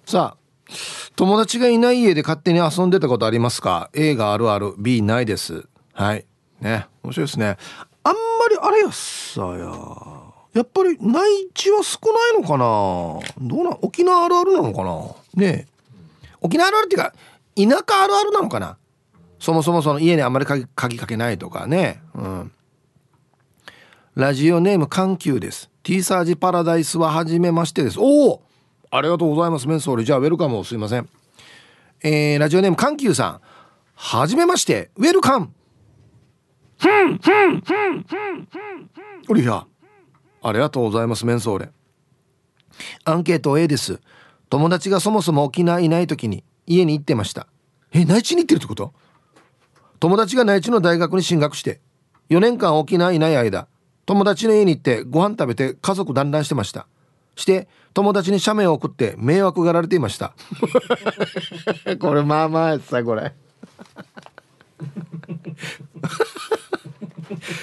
さあ友達がいない家で勝手に遊んでたことありますか？A があるある B ないです。はい。ね面白いですね。あんまりあれやさや。やっぱり内地は少ないのかな？どうな沖縄あるあるなのかな？ね。沖縄あるあるっていうか田舎あるあるなのかな？そもそもその家にあんまり鍵鍵かけないとかね。うん。ラジオネーム緩急です。T サージパラダイスは初めましてです。おお！ありがとうございます。メンソール。じゃあウェルカムをすいません。えー、ラジオネーム緩急さん。はじめまして。ウェルカム。ふんふんふんふんふんりやありがとうございます。メンソーレアンケート A です。友達がそもそも沖縄いない時に家に行ってました。え内地に行ってるってこと？友達が内地の大学に進学して4年間沖縄いない間友達の家に行ってご飯食べて家族団らんしてました。して友達に写メを送って迷惑がられていました。これまあまあやさこれ。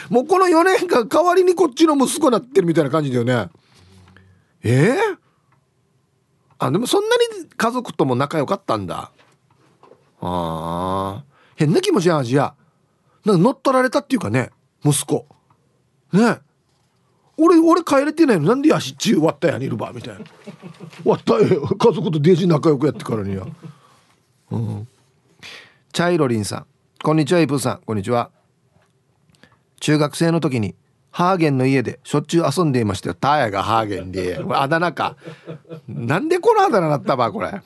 もうこの4年間代わりにこっちの息子なってるみたいな感じだよね。えー、あでもそんなに家族とも仲良かったんだ。あ変な気持ちや味や。なんか乗っ取られたっていうかね息子ね俺俺帰れてないのなんで足ち終わったやにいるばみたいな。終わったよ。家族とデージ仲良くやってからには。うん。チャイロリンさん。こんにちはイプさん。こんにちは。中学生の時にハーゲンの家でしょっちゅう遊んでいましたよ。ターヤがハーゲンで。あだ名か。なんでこのあだ名なったばこれ。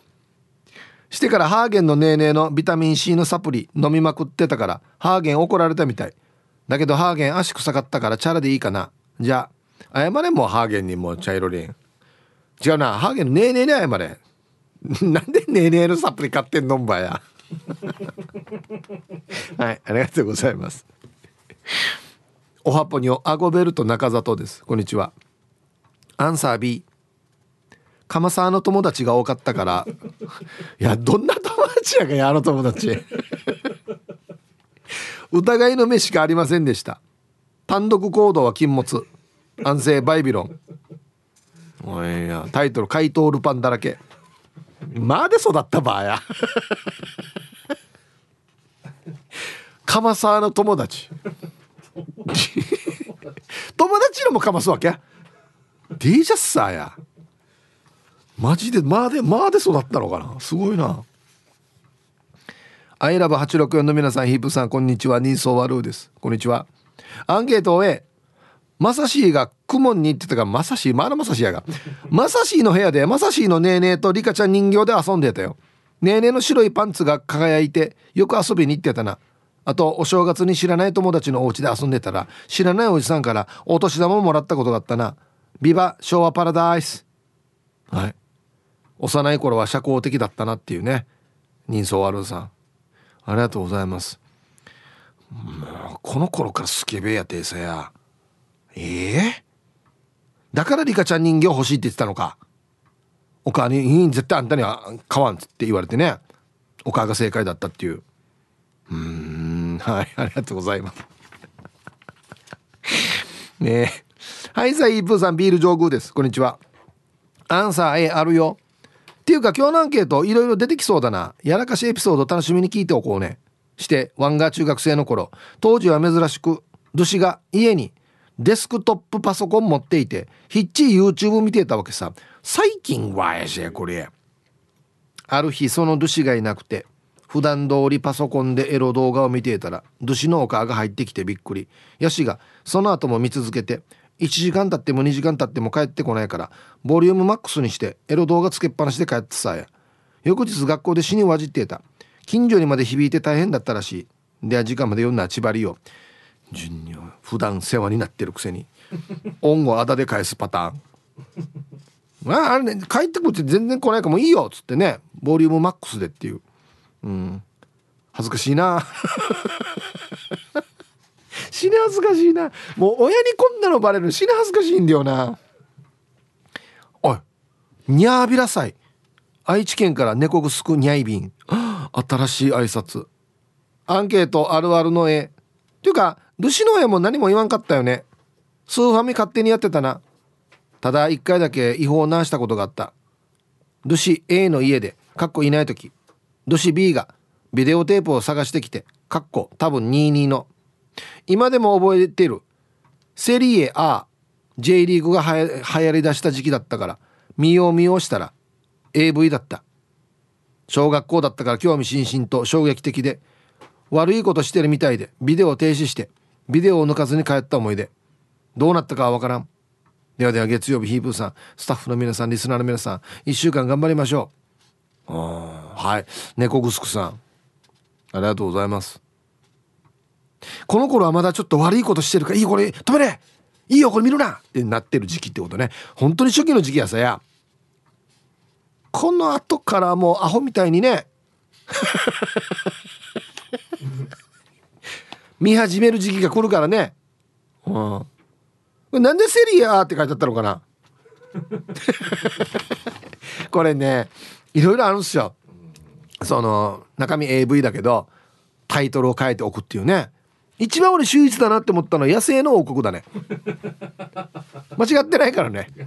してからハーゲンのネーネーのビタミン C のサプリ飲みまくってたからハーゲン怒られたみたい。だけどハーゲン足臭かったからチャラでいいかな。じゃあ謝れもうハーゲンにも茶色リン。違うなハーゲンのネーネーに謝れ。なんでネーネーのサプリ買ってんのんばや。はいありがとうございます。おはぽにょアゴベルト中里です。こんにちは。アンサー B 鎌沢の友達が多かったから。いやどんな友達やかやあの友達。疑いの目しかありませんでした。単独行動は禁物。安静バイビロン。おいやタイトル怪盗ルパンだらけ。まあで育ったばあや。鎌沢の友達。友達のもかますわけ？ディージャッサーや。マジでまあでまあで育ったのかな？すごいな。アイラブ864の皆さんヒープさんこんにちは。ニーソーワルーです。こんにちは。アンケートを終えマサシーがクモンに行ってたか。らマサシー？まだマサシーやが。マサシーの部屋でマサシーのネーネーとリカちゃん人形で遊んでたよ。ネーネーの白いパンツが輝いてよく遊びに行ってたな。あとお正月に知らない友達のお家で遊んでたら知らないおじさんからお年玉をもらったことがあったな。ビバ昭和パラダイス。はい。幼い頃は社交的だったなっていうね。人相悪さん。ありがとうございます。もうこの頃からスケベやてさや。ええ？ー、だからリカちゃん人形欲しいって言ってたのか。お母に絶対あんたには買わんって言われてね。お母が正解だったっていう。うんはいありがとうございます。ねえ。はいさあイープーさんビール上宮です。こんにちは。アンサー A あるよ。っていうか今日のアンケートいろいろ出てきそうだな。やらかしエピソード楽しみに聞いておこうね。してワンガー中学生の頃。当時は珍しくドシが家にデスクトップパソコン持っていてひっちり YouTube 見てたわけさ。最近はやしこれ。ある日そのドシがいなくて普段通りパソコンでエロ動画を見ていたらドゥシのお母が入ってきてびっくり。ヤシがその後も見続けて1時間経っても2時間経っても帰ってこないからボリュームマックスにしてエロ動画つけっぱなしで帰ってさや翌日学校で死にわじっていた。近所にまで響いて大変だったらしい。では時間まで読んだ千葉りよ。順に普段世話になってるくせに。恩をあだで返すパターン。ああれね帰ってくるって全然来ないかもいいよっつってね。ボリュームマックスでっていう。うん。恥ずかしいな。死ね恥ずかしいな。もう親にこんなのバレる死ね恥ずかしいんだよな。おいにゃーびらさい。愛知県から猫ぐすくにゃいびん。新しい挨拶。アンケートあるあるの絵。っていうかルシの絵も何も言わんかったよね。スーファミ勝手にやってたな。ただ一回だけ違法なしたことがあった。ルシ A の家でかっこいない時。ルシ B がビデオテープを探してきてかっこ多分22の。今でも覚えてる。セリエ A J リーグがはや流行りだした時期だったから見よう見ようしたら AV だった。小学校だったから興味津々と衝撃的で悪いことしてるみたいでビデオを停止してビデオを抜かずに帰った思い出。どうなったかはわからん。ではでは月曜日ヒープーさんスタッフの皆さんリスナーの皆さん1週間頑張りましょう。はい。猫ぐすくさんありがとうございますこの頃はまだちょっと悪いことしてるからいいこれ止めれいいよこれ見るなってなってる時期ってことね。本当に初期の時期やさや。この後からもうアホみたいにね 見始める時期が来るからね。うん。なんでセリアって書いてあったのかな？これねいろいろあるんですよ。その中身 AV だけどタイトルを変えておくっていうね。一番俺秀逸だなって思ったのは野生の王国だね。間違ってないからね。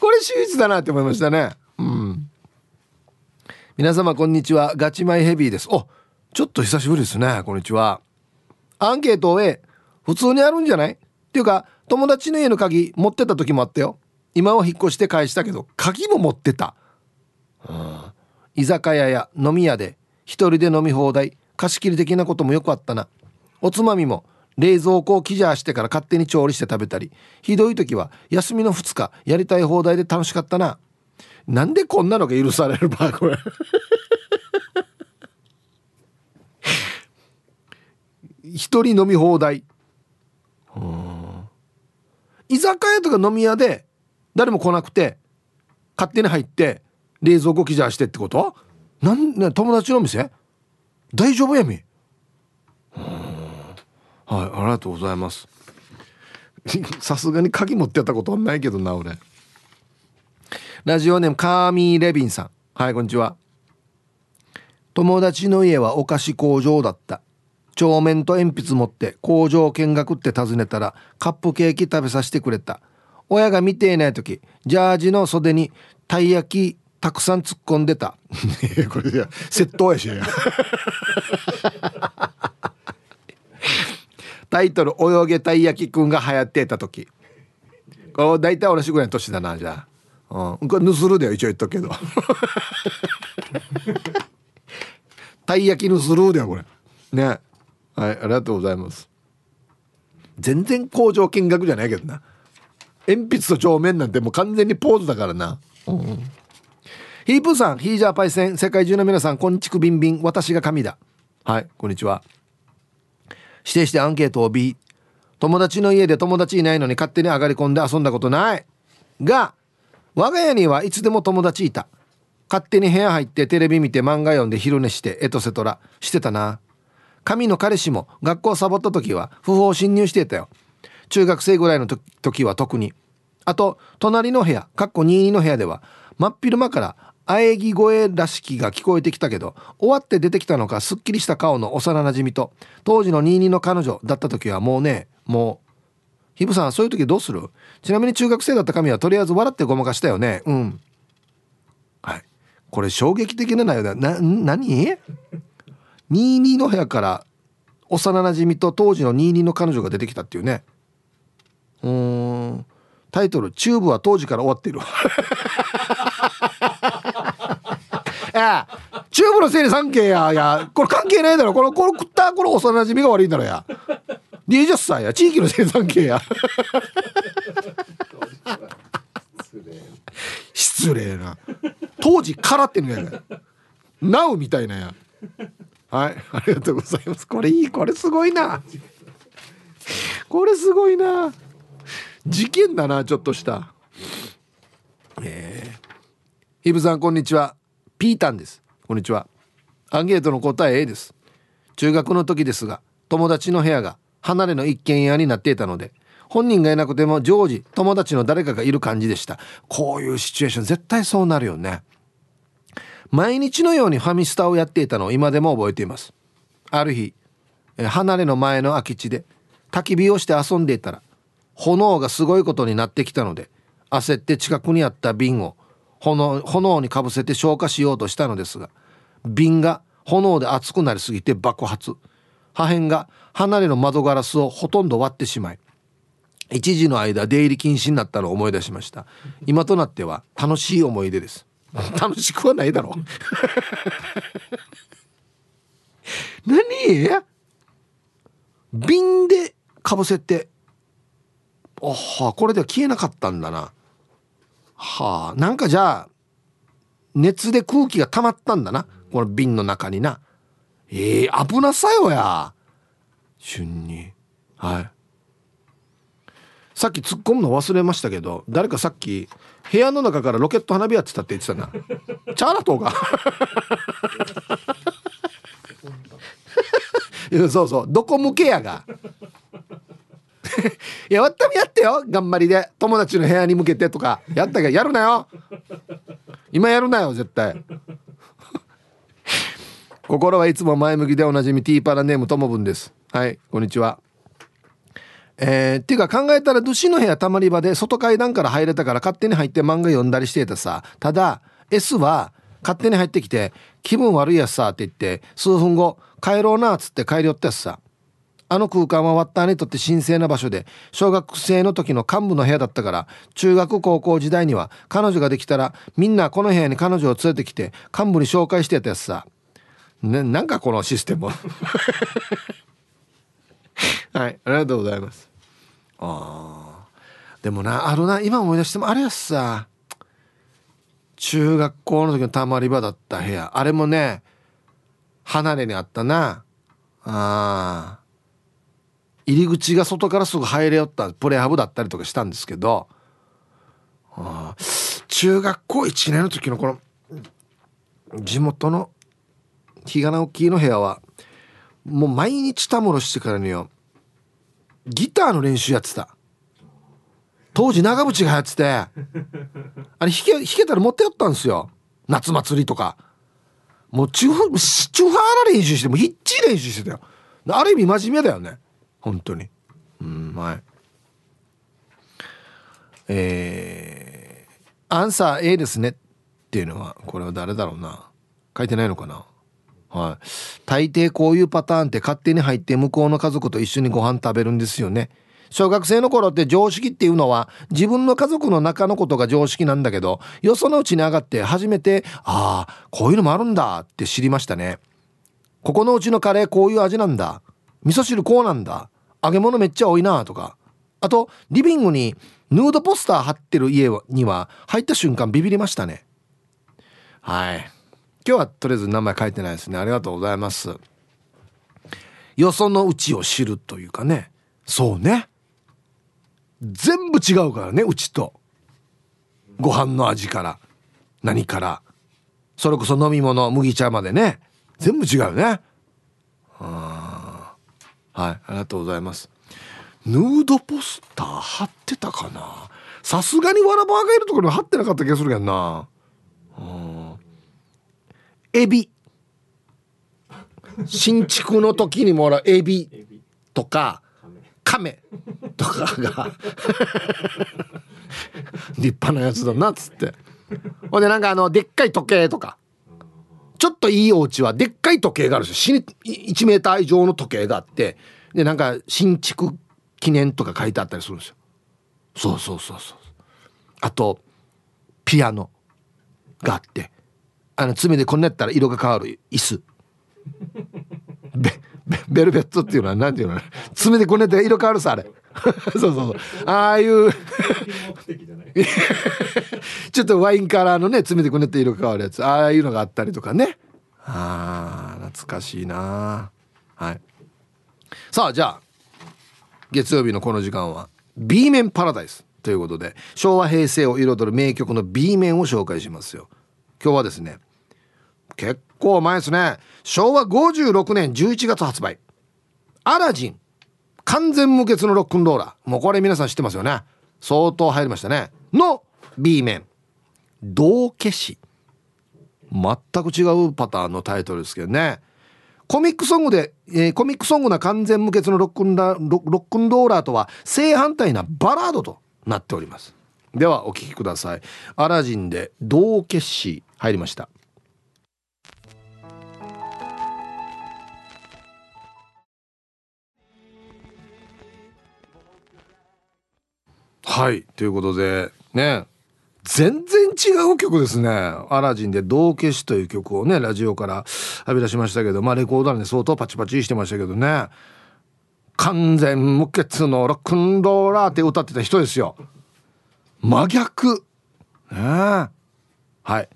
これ秀逸だなって思いましたね。うん。皆様こんにちは。ガチマイヘビーです。おちょっと久しぶりですね。こんにちは。アンケートを A 普通にあるんじゃない？っていうか友達の家の鍵持ってた時もあったよ。今は引っ越して返したけど鍵も持ってた、うん、居酒屋や飲み屋で一人で飲み放題。貸し切り的なこともよくあったな。おつまみも冷蔵庫をキジャーしてから勝手に調理して食べたり。ひどい時は休みの2日やりたい放題で楽しかったな。なんでこんなのが許されるばこれ一人飲み放題。居酒屋とか飲み屋で誰も来なくて勝手に入って冷蔵庫キジャーしてってこと？なんね友達の店？大丈夫やみ？はいありがとうございます。さすがに鍵持ってたことはないけどな俺。ラジオネームカーミー・レビンさん。はいこんにちは。友達の家はお菓子工場だった。帳面と鉛筆持って工場見学って訪ねたらカップケーキ食べさせてくれた。親が見ていない時ジャージの袖にたい焼きたくさん突っ込んでた。これや窃盗やし。やタイトル「泳げたい焼きくん」が流行ってた時。これ大体同じぐらいの年だなじゃあ、うん、これぬするでよ一応言っとくけど。たい焼きぬするでよこれ。ね。はいありがとうございます。全然工場見学じゃないけどな。鉛筆と帳面なんてもう完全にポーズだからな。うん、うん、ヒープーさんヒージャーパイセン世界中の皆さんこんちくびんびん私が神だ。はいこんにちは。指定してアンケートを B 友達の家で友達いないのに勝手に上がり込んで遊んだことない。が我が家にはいつでも友達いた。勝手に部屋入ってテレビ見て漫画読んで昼寝してエトセトラ。してたな。神の彼氏も学校サボった時は不法侵入してたよ。中学生ぐらいの時は特に。あと隣の部屋かっこ22の部屋では真っ昼間から喘ぎ声らしきが聞こえてきたけど終わって出てきたのかすっきりした顔の幼なじみと当時の22の彼女だった時はもうねもうヒブさんそういう時どうする？ちなみに中学生だった神はとりあえず笑ってごまかしたよね。うん。はい。これ衝撃的な内容だ。な何？22の部屋から幼なじみと当時の22の彼女が出てきたっていうね。うん。タイトル「TUBE は当時から終わっている」やチューブのせいに関係やいやこれ関係ないだろ。このこの食ったこの幼なじみが悪いんだろや。20歳や。地域の生産権や。失礼な。当時からってんのや。な NOW みたいなや。はい。ありがとうございます。これいい。これすごいな。これすごいな。事件だなちょっとした。えー、イブさんこんにちは。ピータンです。こんにちは。アンケートの答え A です。中学の時ですが友達の部屋が離れの一軒家になっていたので本人がいなくても常時友達の誰かがいる感じでした。こういうシチュエーション絶対そうなるよね。毎日のようにファミスタをやっていたのを今でも覚えています。ある日離れの前の空き地で焚き火をして遊んでいたら炎がすごいことになってきたので焦って近くにあった瓶を炎炎にかぶせて消火しようとしたのですが瓶が炎で熱くなりすぎて爆発。破片が離れの窓ガラスをほとんど割ってしまい一時の間出入り禁止になったのを思い出しました。今となっては楽しい思い出です。楽しくはないだろう。何？瓶でかぶせてあはこれでは消えなかったんだな。はあなんかじゃあ熱で空気が溜まったんだな。この瓶の中にな。ええー、危なさよや。瞬に。はい。さっき突っ込むの忘れましたけど誰かさっき部屋の中からロケット花火やってたって言ってたな。チャーラとか。そうそう。どこ向けやが。いやわったみやってよ。頑張りで。友達の部屋に向けてとか。やったけどやるなよ。今やるなよ絶対。心はいつも前向きでおなじみティーパラネームともぶんです。はいこんにちは。えー、っていうか考えたらドシの部屋たまり場で外階段から入れたから勝手に入って漫画読んだりしてたさ。ただ S は勝手に入ってきて気分悪いやつさって言って数分後帰ろうなっつって帰り寄ったやつさ。あの空間はワッターにとって神聖な場所で小学生の時の幹部の部屋だったから中学高校時代には彼女ができたらみんなこの部屋に彼女を連れてきて幹部に紹介してやったやつさ、ね、なんかこのシステム。はいありがとうございます。ああでもなあるな今思い出してもあれやさ。中学校の時のたまり場だった部屋。あれもね離れにあったな。ああ入り口が外からすぐ入れよったプレハブだったりとかしたんですけどあ中学校1年の時のこの地元の日が直樹の部屋はもう毎日たむろしてからによギターの練習やってた。当時長渕がやっててあれ弾け弾けたら持ってやったんですよ。夏祭りとか。もうチュフチュファーラ練習してもヒッチ練習してたよ。ある意味真面目だよね。本当に。うんはい。えー、アンサー A ですねっていうのはこれは誰だろうな。書いてないのかな。はい、大抵こういうパターンって勝手に入って向こうの家族と一緒にご飯食べるんですよね。小学生の頃って常識っていうのは自分の家族の中のことが常識なんだけどよそのうちに上がって初めてああこういうのもあるんだって知りましたね。ここのうちのカレーこういう味なんだ。味噌汁こうなんだ。揚げ物めっちゃ多いなとか。あとリビングにヌードポスター貼ってる家には入った瞬間ビビりましたね。はい。今日はとりあえず名前書いてないですね。ありがとうございます。よそのうちを知るというかね。そうね。全部違うからねうちと。ご飯の味から何から。それこそ飲み物麦茶までね。全部違うね。うんはいありがとうございます。ヌードポスター貼ってたかな？さすがにわらばがいるところに貼ってなかった気がするけどな。うん。エビ。新築の時にもらうエビ。とかカメとかが。立派なやつだなっつって。ほんでなんかあのでっかい時計とか。ちょっといいお家はでっかい時計があるんですよ。1メーター以上の時計があって。でなんか新築記念とか書いてあったりするんですよ。そうそうそうそうあとピアノがあって。あの爪でこんなやったら色が変わる椅子。ベベルベットっていうのは何ていうの？爪でこんなやったら色変わるさあれ。そうそうそう。ああいう。ちょっとワインカラーのね爪でこんなやったら色変わるやつ。ああいうのがあったりとかね。あ懐かしいな。はい。さあじゃあ月曜日のこの時間は B 面パラダイスということで昭和平成を彩る名曲の B 面を紹介しますよ。今日はですね結構前ですね。昭和56年11月発売。アラジン。完全無欠のロックンローラー。もうこれ皆さん知ってますよね。相当入りましたね。の B 面。道消し全く違うパターンのタイトルですけどね。コミックソングで、えー、コミックソングな完全無欠のロックンラロックンローラーとは正反対なバラードとなっております。ではお聴きください。アラジンで道消し入りました。はいということでね全然違う曲ですね。アラジンで道消しという曲をね、ラジオから浴び出しましたけど、まあレコードに相当パチパチしてましたけどね。完全無欠のロックンローラーって歌ってた人ですよ。真逆。ねはい。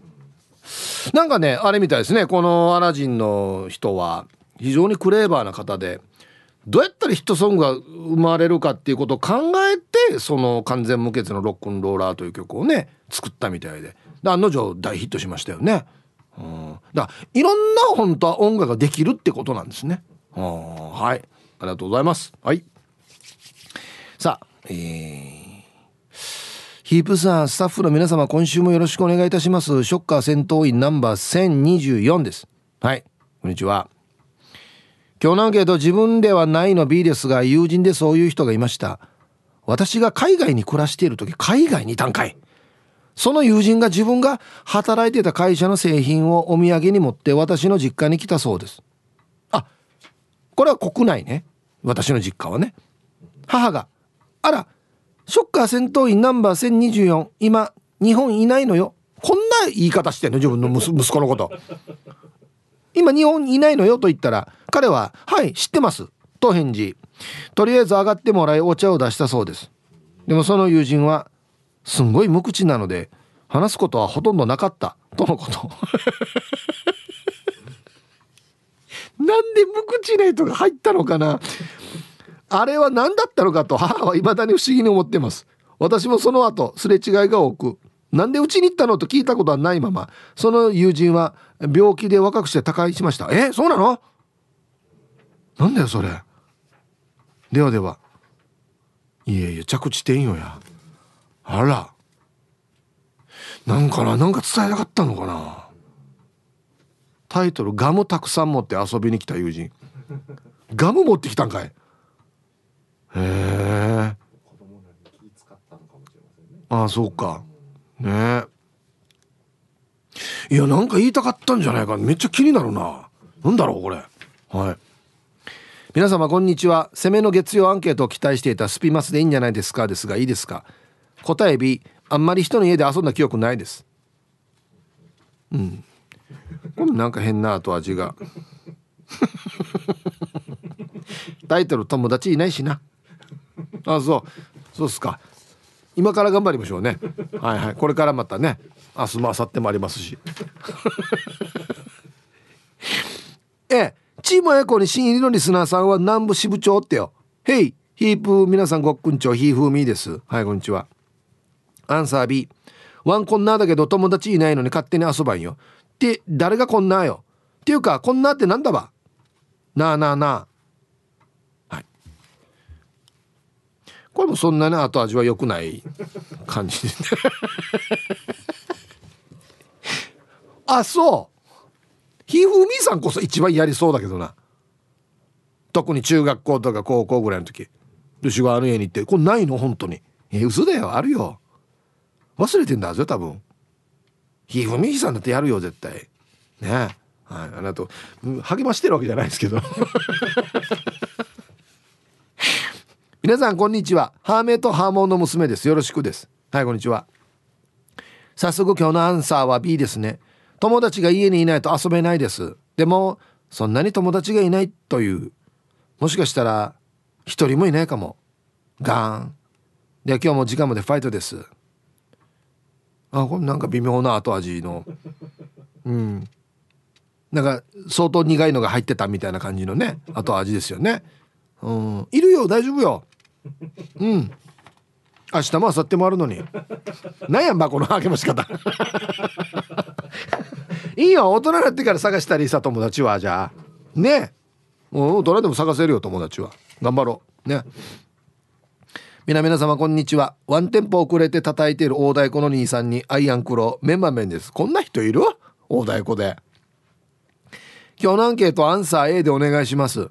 なんかね、あれみたいですね。このアラジンの人は非常にクレーバーな方で、どうやったらヒットソングが生まれるかっていうことを考えてその完全無欠のロックンローラーという曲をね作ったみたいでで案の定大ヒットしましたよね。うん、だからいろんな本当は音楽ができるってことなんですね。はいありがとうございます。はいさあえーヒープさん、スタッフの皆様、今週もよろしくお願いいたします。ショッカー戦闘員ナンバー1024です。はい、こんにちは。今日のアンケート自分ではないの B ですが友人でそういう人がいました。私が海外に暮らしている時海外にいたんかい。その友人が自分が働いてた会社の製品をお土産に持って私の実家に来たそうです。あこれは国内ね。私の実家はね。母が「あらショッカー戦闘員ナンバー1024今日本いないのよ」こんな言い方してんの自分の息子のこと。今日本にいないのよと言ったら彼は「はい知ってます」と返事。とりあえず上がってもらいお茶を出したそうです。でもその友人はすんごい無口なので話すことはほとんどなかった。とのこと。なんで無口な人が入ったのかな。あれは何だったのかと母は未だに不思議に思ってます。私もその後すれ違いが多くなんでうちに行ったのと聞いたことはないままその友人は病気で若くして他界しました。えそうなの？なんだよそれ。ではでは。いやいや着地点よや。あら。なんかななんか伝えたかったのかな。タイトル「ガムたくさん持って遊びに来た友人」ガム持ってきたんかい。へえ。ああそうかね。いやなんか言いたかったんじゃないか。めっちゃ気になるな。なんだろうこれ。はい。皆様こんにちは。攻めの月曜アンケートを期待していたスピマスでいいんじゃないですか？ですがいいですか？答え B あんまり人の家で遊んだ記憶ないです。うん。これなんか変な後味が。タイトル友達いないしな。あそう。そうっすか。今から頑張りましょうね。はいはい。これからまたね。明日も明後日もありますし。ええ。チームエコに新入りのリスナーさんは南部支部長ってよ。ヘイ。ヒープ皆さんごっくんちょヒーフーミーです。はいこんにちは。アンサー B ワンコンナーだけど友達いないのに勝手に遊ばんよ。って誰がこんなよ。っていうかこんなってなんだば？なあなあなあこれもそんなに後味は良くない感じ。あそう。ひふみさんこそ一番やりそうだけどな。特に中学校とか高校ぐらいの時。ルシがあの家に行って。これないの？本当に。え嘘だよ。あるよ。忘れてんだぞ多分。ひふみさんだってやるよ絶対。ね。はい。あなた励ましてるわけじゃないですけど。皆さんこんにちは。ハーメイとハーモンの娘です。よろしくです。はいこんにちは。早速今日のアンサーは B ですね。友達が家にいないと遊べないです。でもそんなに友達がいないという。もしかしたら一人もいないかも。ガーン。で今日も時間までファイトです。あこれなんか微妙な後味の。うん。なんか相当苦いのが入ってたみたいな感じのね後味ですよね。うん。いるよ大丈夫よ。うん。明日も明後日もあるのに。なんやんばこの開けまし方。いいよ大人になってから探したりさ友達はじゃあ。ね。もう大人でも探せるよ友達は。頑張ろう。ね。皆皆様こんにちは。ワンテンポ遅れて叩いている大太鼓の兄さんにアイアンクロメンマメンです。こんな人いる？大太鼓で。今日のアンケートアンサー A でお願いします。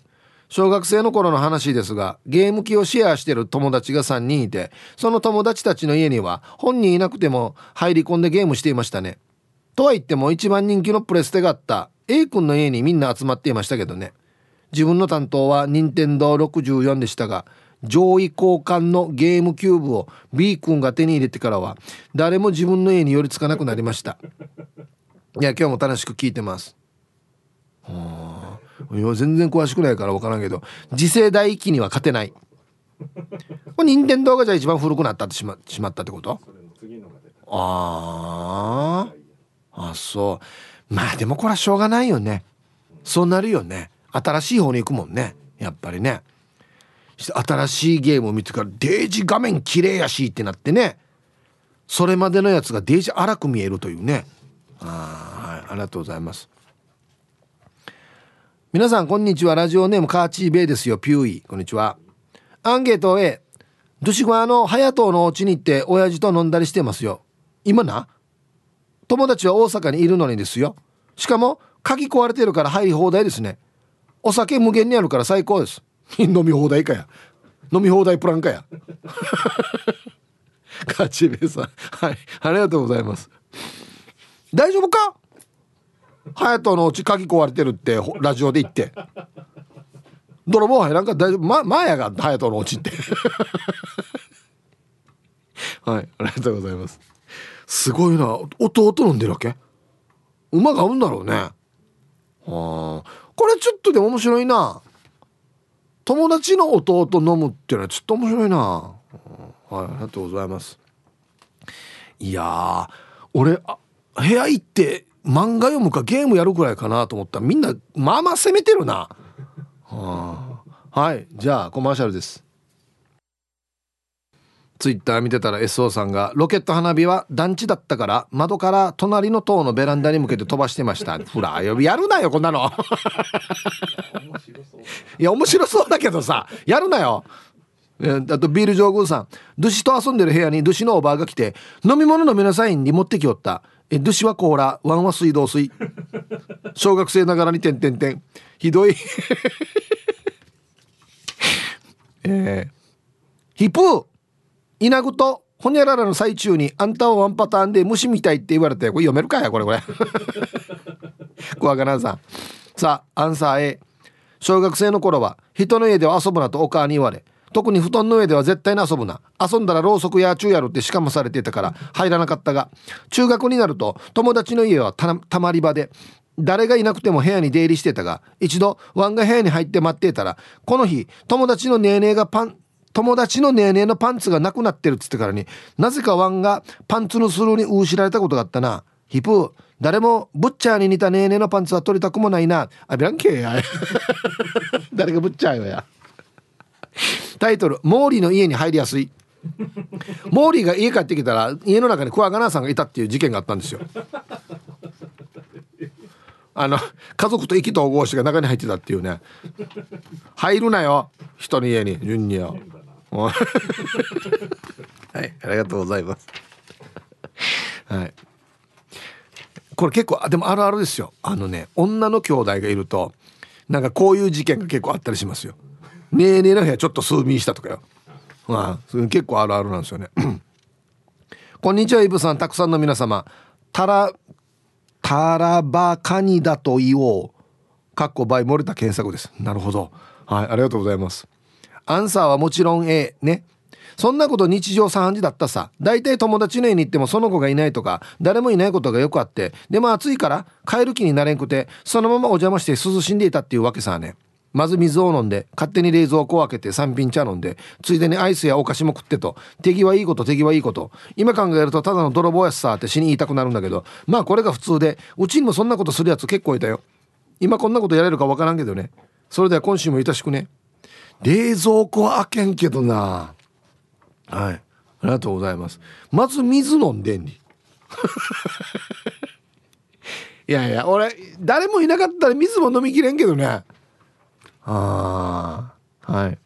小学生の頃の話ですがゲーム機をシェアしてる友達が3人いてその友達たちの家には本人いなくても入り込んでゲームしていましたね。とは言っても一番人気のプレステがあった A 君の家にみんな集まっていましたけどね。自分の担当は任天堂64でしたが上位交換のゲームキューブを B 君が手に入れてからは誰も自分の家に寄りつかなくなりました。いや今日も楽しく聞いてます。いや全然詳しくないから分からんけど次世代機には勝てない。これ任天堂がじゃあ一番古くなったってしましまったってこと？ああそう。まあでもこれはしょうがないよね。そうなるよね。新しい方に行くもんね。やっぱりね。新しいゲームを見てからデージ画面綺麗やしってなってね。それまでのやつがデージ荒く見えるというね。あ,、はい、ありがとうございます皆さんこんにちは。ラジオネームカーチーベイですよ。ピューイ。こんにちは。アンケート A ドシゴアの隼人のお家に行って親父と飲んだりしてますよ。今な友達は大阪にいるのにですよ。しかも鍵壊れてるから入り放題ですね。お酒無限にあるから最高です。飲み放題かや。飲み放題プランかや。カーチーベイさん。はい。ありがとうございます。大丈夫か？隼人のうち鍵壊れてるってラジオで言って。泥棒入らんか大丈夫？まマーヤが隼人のうちって。はいありがとうございます。すごいな。弟飲んでるわけ？馬が合うんだろうね。はあこれちょっとでも面白いな。友達の弟飲むっていうのはちょっと面白いな。はいありがとうございます。いや俺あ部屋行って漫画読むかゲームやるくらいかなと思ったらみんなまあまあ攻めてるな、はあ、はい。じゃあコマーシャルです。ツイッター見てたら SO さんがロケット花火は団地だったから窓から隣の塔のベランダに向けて飛ばしてました。ほらやるなよこんなの。いや面白そうだけどさやるなよあとビール上宮さん。ドシと遊んでる部屋にドシのおばあが来て飲み物飲みなさいに持ってきよった。えドシはコーラ。ワンは水道水。小学生ながらに点点点ひどい。えー、ヒプーイナグとホニャララの最中にあんたはワンパターンで虫みたいって言われてこれ読めるかやこれこれ。小赤なさん。さあアンサー A 小学生の頃は人の家では遊ぶなとお母に言われ特に布団の上では絶対に遊ぶな。遊んだらろうそくや中やるってしかもされてたから入らなかったが中学になると友達の家はたまり場で誰がいなくても部屋に出入りしてたが一度ワンが部屋に入って待っていたらこの日友達のネーネーがパン友達のネーネーのパンツがなくなってるっつってからになぜかワンがパンツのスルーにうしられたことがあったな。ヒプー誰もブッチャーに似たネーネーのパンツは取りたくもないな。あビランケーや。誰がブッチャーよや。タイトル「モーリーの家に入りやすい」モーリーが家帰ってきたら家の中にクワガナさんがいたっていう事件があったんですよ。あの家族と意気投合してが中に入ってたっていうね。入るなよ人の家に。順によはいありがとうございます。はい。これ結構でもあるあるですよ。あのね女の兄弟がいるとなんかこういう事件が結構あったりしますよねえねえの部屋ちょっと数ミリしたとかよ。まあ結構あるあるなんですよね。こんにちはイブさんたくさんの皆様。たらたらばかにだと言おう。かっこバイ漏れた検索です。なるほど。はいありがとうございます。アンサーはもちろん A ね。そんなこと日常茶飯事だったさ。大体友達の家に行ってもその子がいないとか誰もいないことがよくあって。でも暑いから帰る気になれんくてそのままお邪魔して涼しんでいたっていうわけさね。まず水を飲んで勝手に冷蔵庫を開けて三品茶飲んでついでにアイスやお菓子も食ってと。手際いいこと手際いいこと。今考えるとただの泥棒やさって死に言いたくなるんだけど。まあこれが普通でうちにもそんなことするやつ結構いたよ。今こんなことやれるか分からんけどね。それでは今週もよろしくね。冷蔵庫は開けんけどな。はい。ありがとうございます。まず水飲んでんに いやいや俺誰もいなかったら水も飲みきれんけどね。ああはい。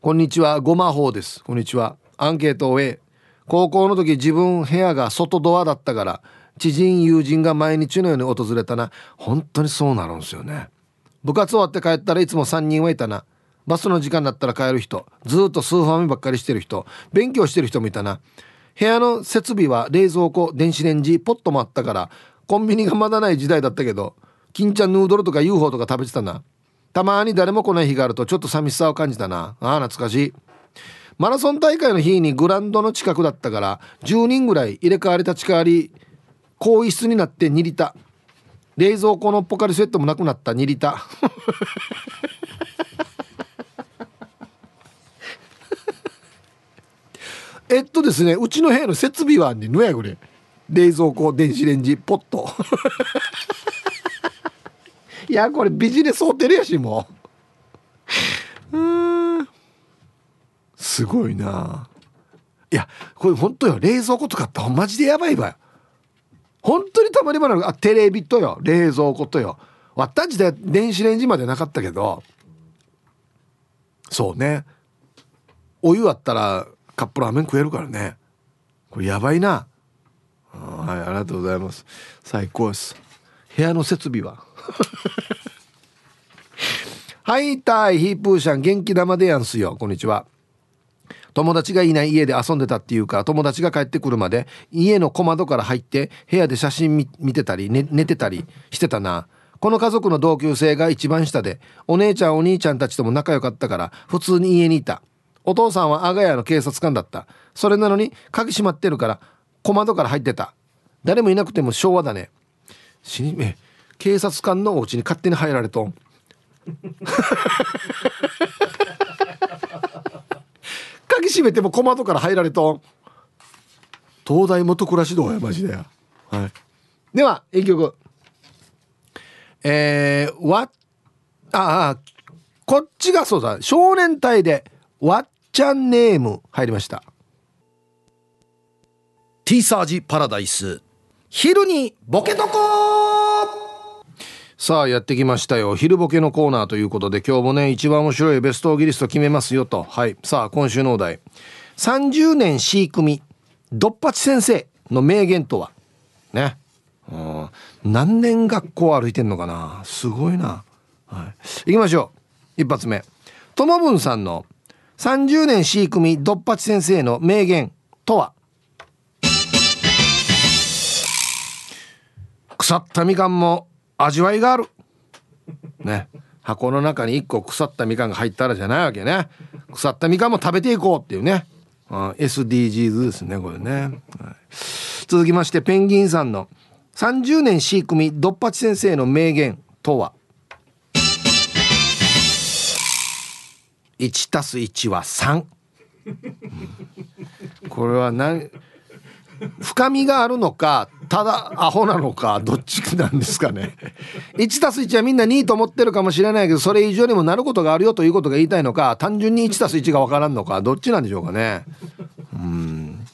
こんにちは。ごまほうです。こんにちは。アンケートを終え高校の時自分部屋が外ドアだったから知人友人が毎日のように訪れたな。本当にそうなるんですよね。部活終わって帰ったらいつも3人はいたな。バスの時間だったら帰る人。ずっとスーファミばっかりしてる人。勉強してる人もいたな。部屋の設備は冷蔵庫電子レンジポットもあったからコンビニがまだない時代だったけど金ちゃんヌードルとか UFO とか食べてたな。たまに誰も来ない日があるとちょっと寂しさを感じたな。ああ懐かしい。マラソン大会の日にグランドの近くだったから10人ぐらい入れ替わり立ち替わり更衣室になって2リタ冷蔵庫のポカリスエットもなくなった。2リタえっとですねうちの部屋の設備はねんのやこれ。冷蔵庫電子レンジポット。いやこれビジネスホテルやしもう。うん。すごいな。いやこれ本当よ。冷蔵庫とかってマジでやばいわよ。本当にたまり場なのあテレビとよ。冷蔵庫とよ。わった時代電子レンジまでなかったけど。そうね。お湯あったらカップラーメン食えるからね。これやばいな。はいありがとうございます。最高です。部屋の設備は？はいたいヒープーシャン元気玉でやんすよ。こんにちは。友達がいない家で遊んでたっていうか友達が帰ってくるまで家の小窓から入って部屋で写真見てたり、ね、寝てたりしてたな。この家族の同級生が一番下でお姉ちゃんお兄ちゃんたちとも仲良かったから普通に家にいた。お父さんは阿賀屋の警察官だった。それなのに鍵閉まってるから小窓から入ってた。誰もいなくても昭和だね。死にえ警察官のお家に勝手に入られとん。鍵閉めても小窓から入られとん。東大元暮らしどうやマジではい。では一曲。えー、わああこっちがそうだ。少年隊でわっちゃんネーム。入りました。ティーサージパラダイス。昼にボケとこさあやってきましたよ。昼ボケのコーナーということで今日もね一番面白いベストオギリスト決めますよと。はい。さあ今週のお題。30年 C 組ドッパチ先生の名言とは？ね。うん。何年学校歩いてんのかな？すごいな。はい。行きましょう。一発目。ともぶんさんの30年 C 組ドッパチ先生の名言とは？腐ったみかんも味わいがある。ね。箱の中に1個腐ったみかんが入ったらじゃないわけね。腐ったみかんも食べていこうっていうね、うん、SDGs ですねこれね、はい、続きましてペンギンさんの。30年 C 組ドッパチ先生の名言とは？1たす1は3、これは何深みがあるのかただアホなのかどっちなんですかね。1たす1はみんな2と思ってるかもしれないけどそれ以上にもなることがあるよということが言いたいのか単純に1たす1が分からんのかどっちなんでしょうかね。うん。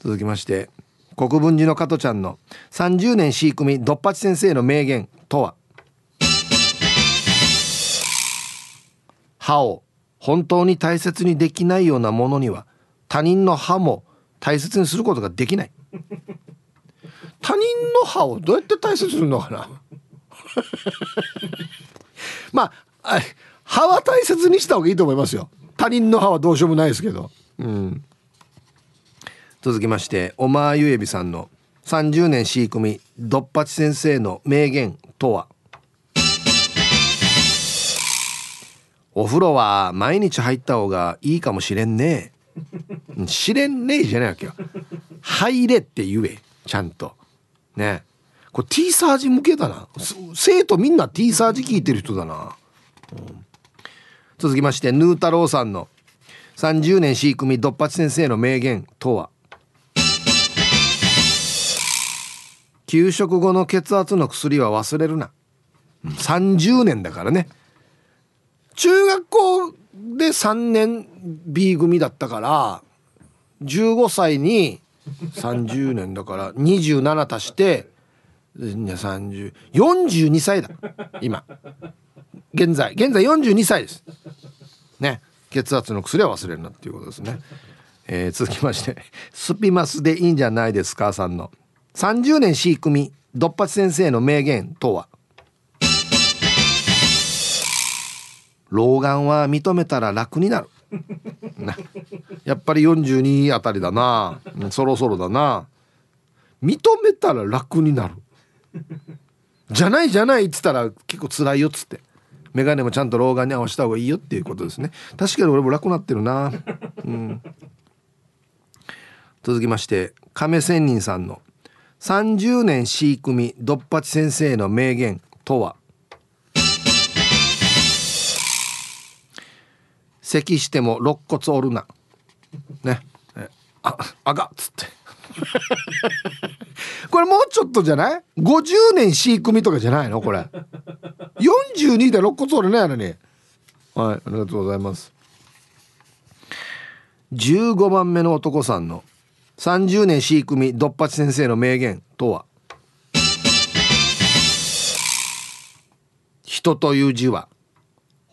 続きまして国分寺の加トちゃんの30年 C 組ドッパチ先生の名言とは？歯を本当に大切にできないようなものには他人の歯も大切にすることができない。他人の歯をどうやって大切にするのかな？まあ歯は大切にした方がいいと思いますよ。他人の歯はどうしようもないですけど。うん。続きましておまゆえびさんの30年 C 組ドッパチ先生の名言とは？お風呂は毎日入った方がいいかもしれんね。知れんねえじゃないわけよ。入れって言えちゃんと。ね。これ T サージ向けだな。生徒みんな T サージ聞いてる人だな、うん、続きましてヌー太郎さんの。30年 C 組ドッパチ先生の名言とは。給食後の血圧の薬は忘れるな。30年だからね。中学校で3年 B 組だったから15歳に30年だから27足して3042歳だ。今。現在。現在42歳です。ね。血圧の薬は忘れるなっていうことですね、えー、続きまして。スピマスでいいんじゃないですかさんの。30年 C 組ドッパチ先生の名言とは？老眼は認めたら楽になる。やっぱり42あたりだな。そろそろだな。認めたら楽になる。じゃないじゃないっつったら結構辛いよっつって。眼鏡もちゃんと老眼に合わせた方がいいよっていうことですね。確かに俺も楽になってるな、うん、続きまして亀仙人さんの。30年 C 組ドッパチ先生の名言とは？咳しても肋骨折るな。ね。ああがっつって。これもうちょっとじゃない ?50 年 C 組とかじゃないの？これ。42で肋骨折れないのに。はいありがとうございます。15番目の男さんの30年 C 組ドッパチ先生の名言とは？人という字は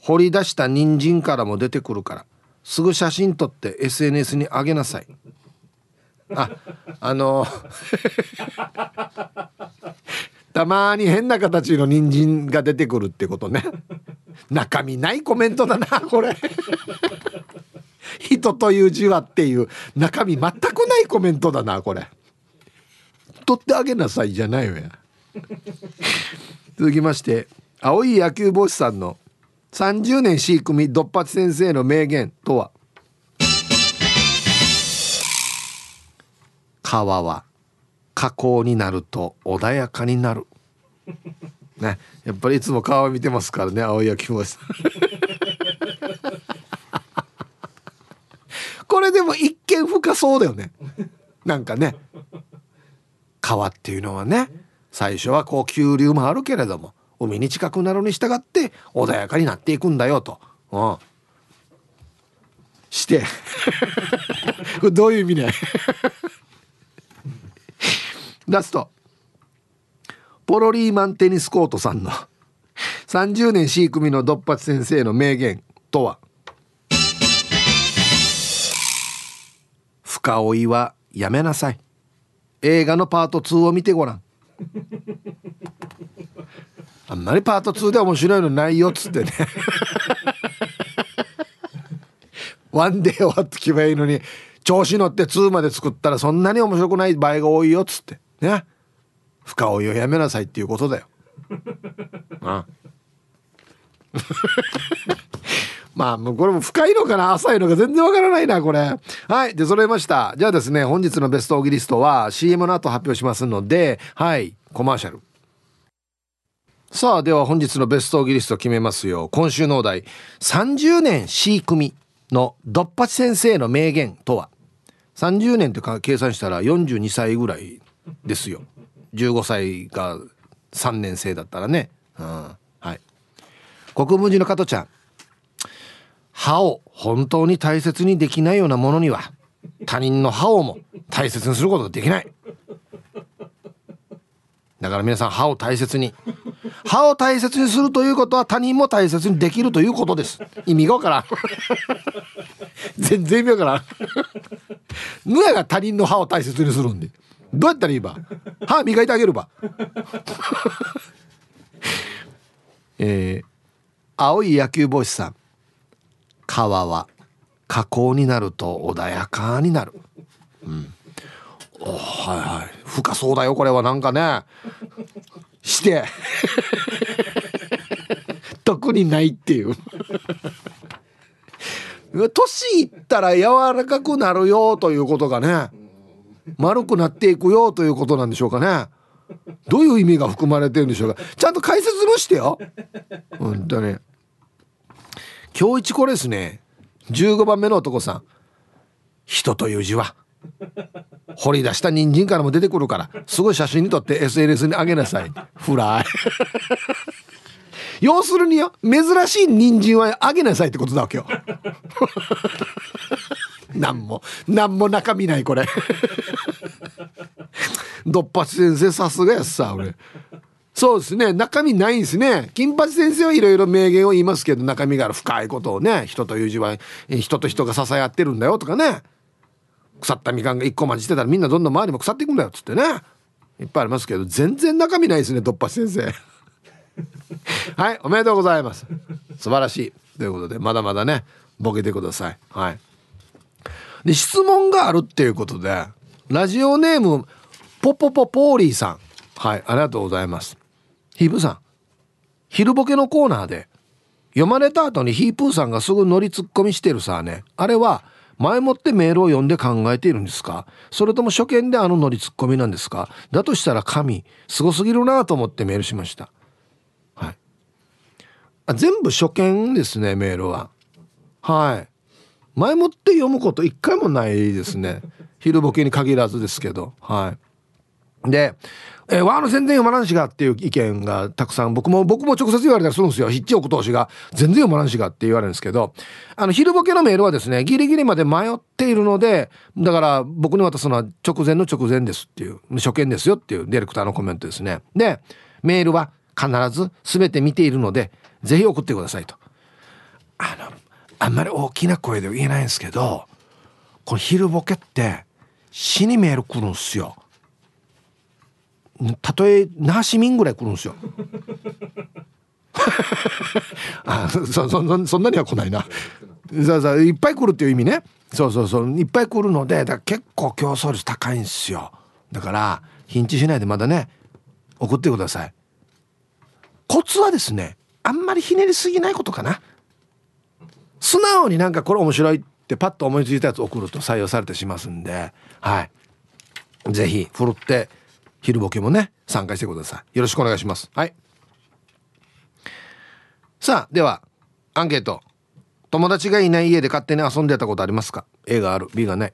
掘り出した人参からも出てくるから。すぐ写真撮って SNS に上げなさい。ああの たまに変な形の人参が出てくるってことね。中身ないコメントだなこれ。人という字はっていう。中身全くないコメントだなこれ。取ってあげなさいじゃないわや続きまして青い野球帽子さんの30年 C 組ドッパチ先生の名言とは？川は河口になると穏やかになる。ね。やっぱりいつも川見てますからね青い焼き芋さん。これでも一見深そうだよね。なんかね。川っていうのはね最初はこう急流もあるけれども海に近くなるに従って穏やかになっていくんだよと。うん、して。これどういう意味ね？ラスト。ポロリーマンテニスコートさんの。30年 C 組のドッパチ先生の名言とは「深追いはやめなさい」映画のパート2を見てごらん。あんまりパート2で面白いのないよっつってねワンデー終わってけばいいのに調子乗って2まで作ったらそんなに面白くない場合が多いよっつってね深追いをやめなさいっていうことだよ。あ まあ、もうこれも深いのかな浅いのか全然わからないな、これ。はい。で、揃いました。じゃあですね、本日のベストオギリストは CM の後発表しますので、はい。コマーシャル。さあ、では本日のベストギリスト決めますよ。今週のお題、30年 C 組のドッパチ先生の名言とは？30年って計算したら42歳ぐらいですよ。15歳が3年生だったらね。うん。はい。国分寺の加トちゃん。歯を本当に大切にできないようなものには他人の歯をも大切にすることができない。だから皆さん歯を大切に歯を大切にするということは他人も大切にできるということです。意味がわからん。全然意味わからん。ぬやが他人の歯を大切にするんで。どうやったらいいば？歯磨いてあげるば。えー、青い野球帽子さん。川は河口になると穏やかになる。うん。はいはい。深そうだよこれは。なんかね。して。特にないっていう。年いったら柔らかくなるよということがね丸くなっていくよということなんでしょうかね。どういう意味が含まれてるんでしょうか。ちゃんと解説もしてよ。本当に。今日一これですね。15番目の男さん。人という字は。掘り出した人参からも出てくるからすごい写真に撮って SNS に上げなさい。フライ。要するによ珍しい人参はあげなさいってことだわけよ。なんもなんも中身ないこれ。どっぱち先生さすがやさ俺。そうですね中身ないんですね。金八先生はいろいろ名言を言いますけど中身がある深いことをね人という字は人と人が支え合ってるんだよとかね。腐ったみかんが一個まじしてたらみんなどんどん周りも腐っていくんだよっつってね。いっぱいありますけど全然中身ないですねどっぱち先生。はいおめでとうございます。素晴らしい。ということでまだまだねボケてください。はい。で質問があるっていうことでラジオネームポポポポーリーさん。はいありがとうございます。ヒープさん。昼ボケのコーナーで読まれた後にヒープーさんがすぐ乗りツッコミしてるさあね。あれは前もってメールを読んで考えているんですか？それとも初見であのノリツッコミなんですか？だとしたら神すごすぎるなと思ってメールしました。はい。あ全部初見ですねメールは。はい。前もって読むこと一回もないですね。昼ボケに限らずですけど。はい。でえー、わあの全然読まらんしがっていう意見がたくさん僕も僕も直接言われたりするんですよ。ヒッチオク投資が。全然読まらんしがって言われるんですけど。あの昼ボケのメールはですねギリギリまで迷っているのでだから僕に渡すのは直前の直前ですっていう初見ですよっていうディレクターのコメントですね。でメールは必ず全て見ているのでぜひ送ってくださいと。あのあんまり大きな声で言えないんですけどこの昼ボケって死にメール来るんすよ。たとえ那覇市民ぐらい来るんですよ。あそそそそんなには来ないな。そうそういっぱい来るっていう意味ね。そうそうそういっぱい来るのでだ結構競争率高いんですよ。だからヒンチしないでまだね送ってください。コツはですねあんまりひねりすぎないことかな。素直になんかこれ面白いってパッと思いついたやつ送ると採用されてしますんではい。是非ふるって昼ボケもね参加してください。よろしくお願いします。はい。さあではアンケート。友達がいない家で勝手に遊んでたことありますか？A がある。B がない。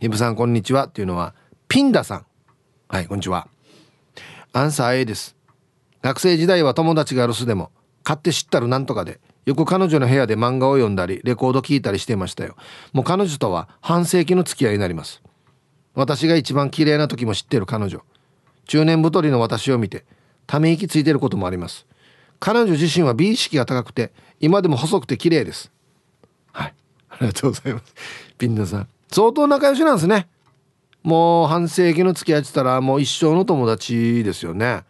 イブさんこんにちは。っていうのはピンダさん。はいこんにちは。アンサー A です。学生時代は友達が留守でも買って知ったるなんとかでよく彼女の部屋で漫画を読んだりレコード聴いたりしてましたよ。もう彼女とは半世紀の付き合いになります。私が一番綺麗な時も知ってる彼女。中年太りの私を見てため息ついてることもあります。彼女自身は美意識が高くて今でも細くて綺麗です。はい。ありがとうございます。ピンダさん。相当仲良しなんですね。もう半世紀の付き合いってたらもう一生の友達ですよね。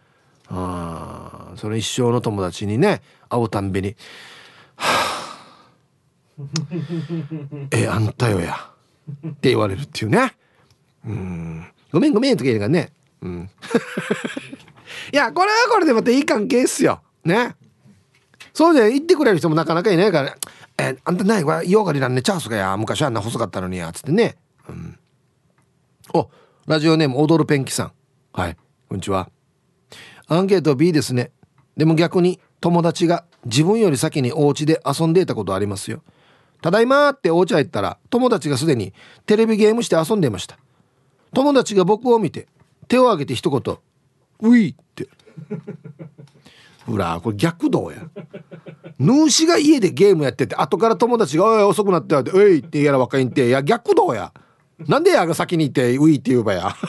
あその一生の友達にね会うたんびに。えあんたよや。って言われるっていうね。うん。ごめんごめんとか言うからねうん。いやこれはこれでまたいい関係っすよ。ね。そうじゃ言ってくれる人もなかなかいないから「えあんた何これヨガリなんねチャンスかや。昔あんな細かったのにや」つってね。うん。おラジオネーム踊るペンキさん。はい。こんにちは。アンケート B ですね。でも逆に友達が自分より先にお家で遊んでいたことありますよ。ただいまってお家入ったら友達がすでにテレビゲームして遊んでいました。友達が僕を見て手を挙げて一言「うい」って。ほらこれ逆道や。ヌーシが家でゲームやってて後から友達が「おい遅くなったよ」って「おい」ってやら若いんていや逆道や。なんでやが先にいて「うい」って言えばや。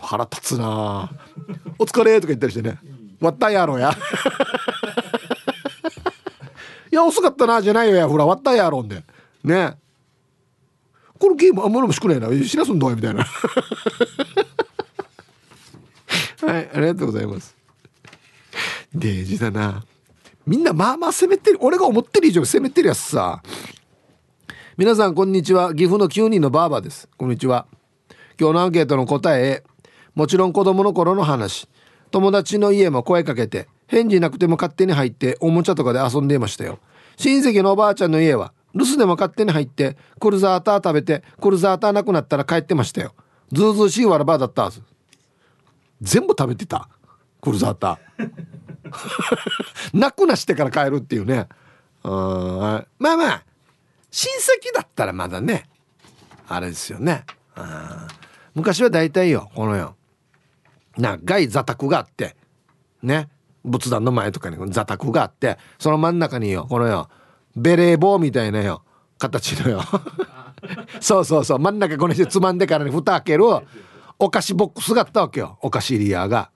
腹立つなお疲れとか言ったりしてね。割ったやろや。いや遅かったなじゃないよやほら割ったやろんで。ね。このゲームあんまりもしくないな。知らすんだみたいな。はいありがとうございます。デージだな。みんなまあまあ攻めてる。俺が思ってる以上攻めてるやつさ。皆さんこんにちは。岐阜の9人のバーバです。こんにちは。今日のアンケートの答え。もちろん子供の頃の話。友達の家も声かけて返事なくても勝手に入っておもちゃとかで遊んでいましたよ。親戚のおばあちゃんの家は留守でも勝手に入ってクルザーター食べてクルザーターなくなったら帰ってましたよ。ずうずうしいわらばだったはず。全部食べてた。クルザーター。なくなしてから帰るっていうね。あまあまあ親戚だったらまだねあれですよね。昔は大体よこのよ長い座卓があってね。仏壇の前とかに座卓があってその真ん中によこのよベレー帽みたいなよ。形のよ。そうそうそう。真ん中この人つまんでからに蓋開ける。お菓子ボックスがあったわけよ。お菓子リアが。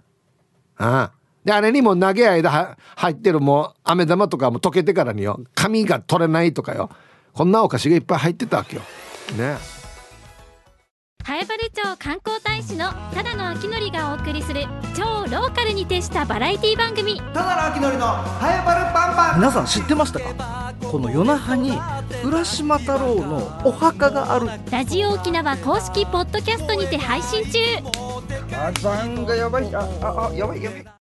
ああ。であれにも長い間入ってるもう飴玉とかも溶けてからによ。紙が取れないとかよ。こんなお菓子がいっぱい入ってたわけよ。ね。南原町観光大使のただの秋のりがお送りする超ローカルに徹したバラエティ番組。ただの秋のりのハエバルパンパン。皆さん知ってましたか？この夜那覇に浦島太郎のお墓がある。ラジオ沖縄公式ポッドキャストにて配信中。火山がやばい。ああやばいやばい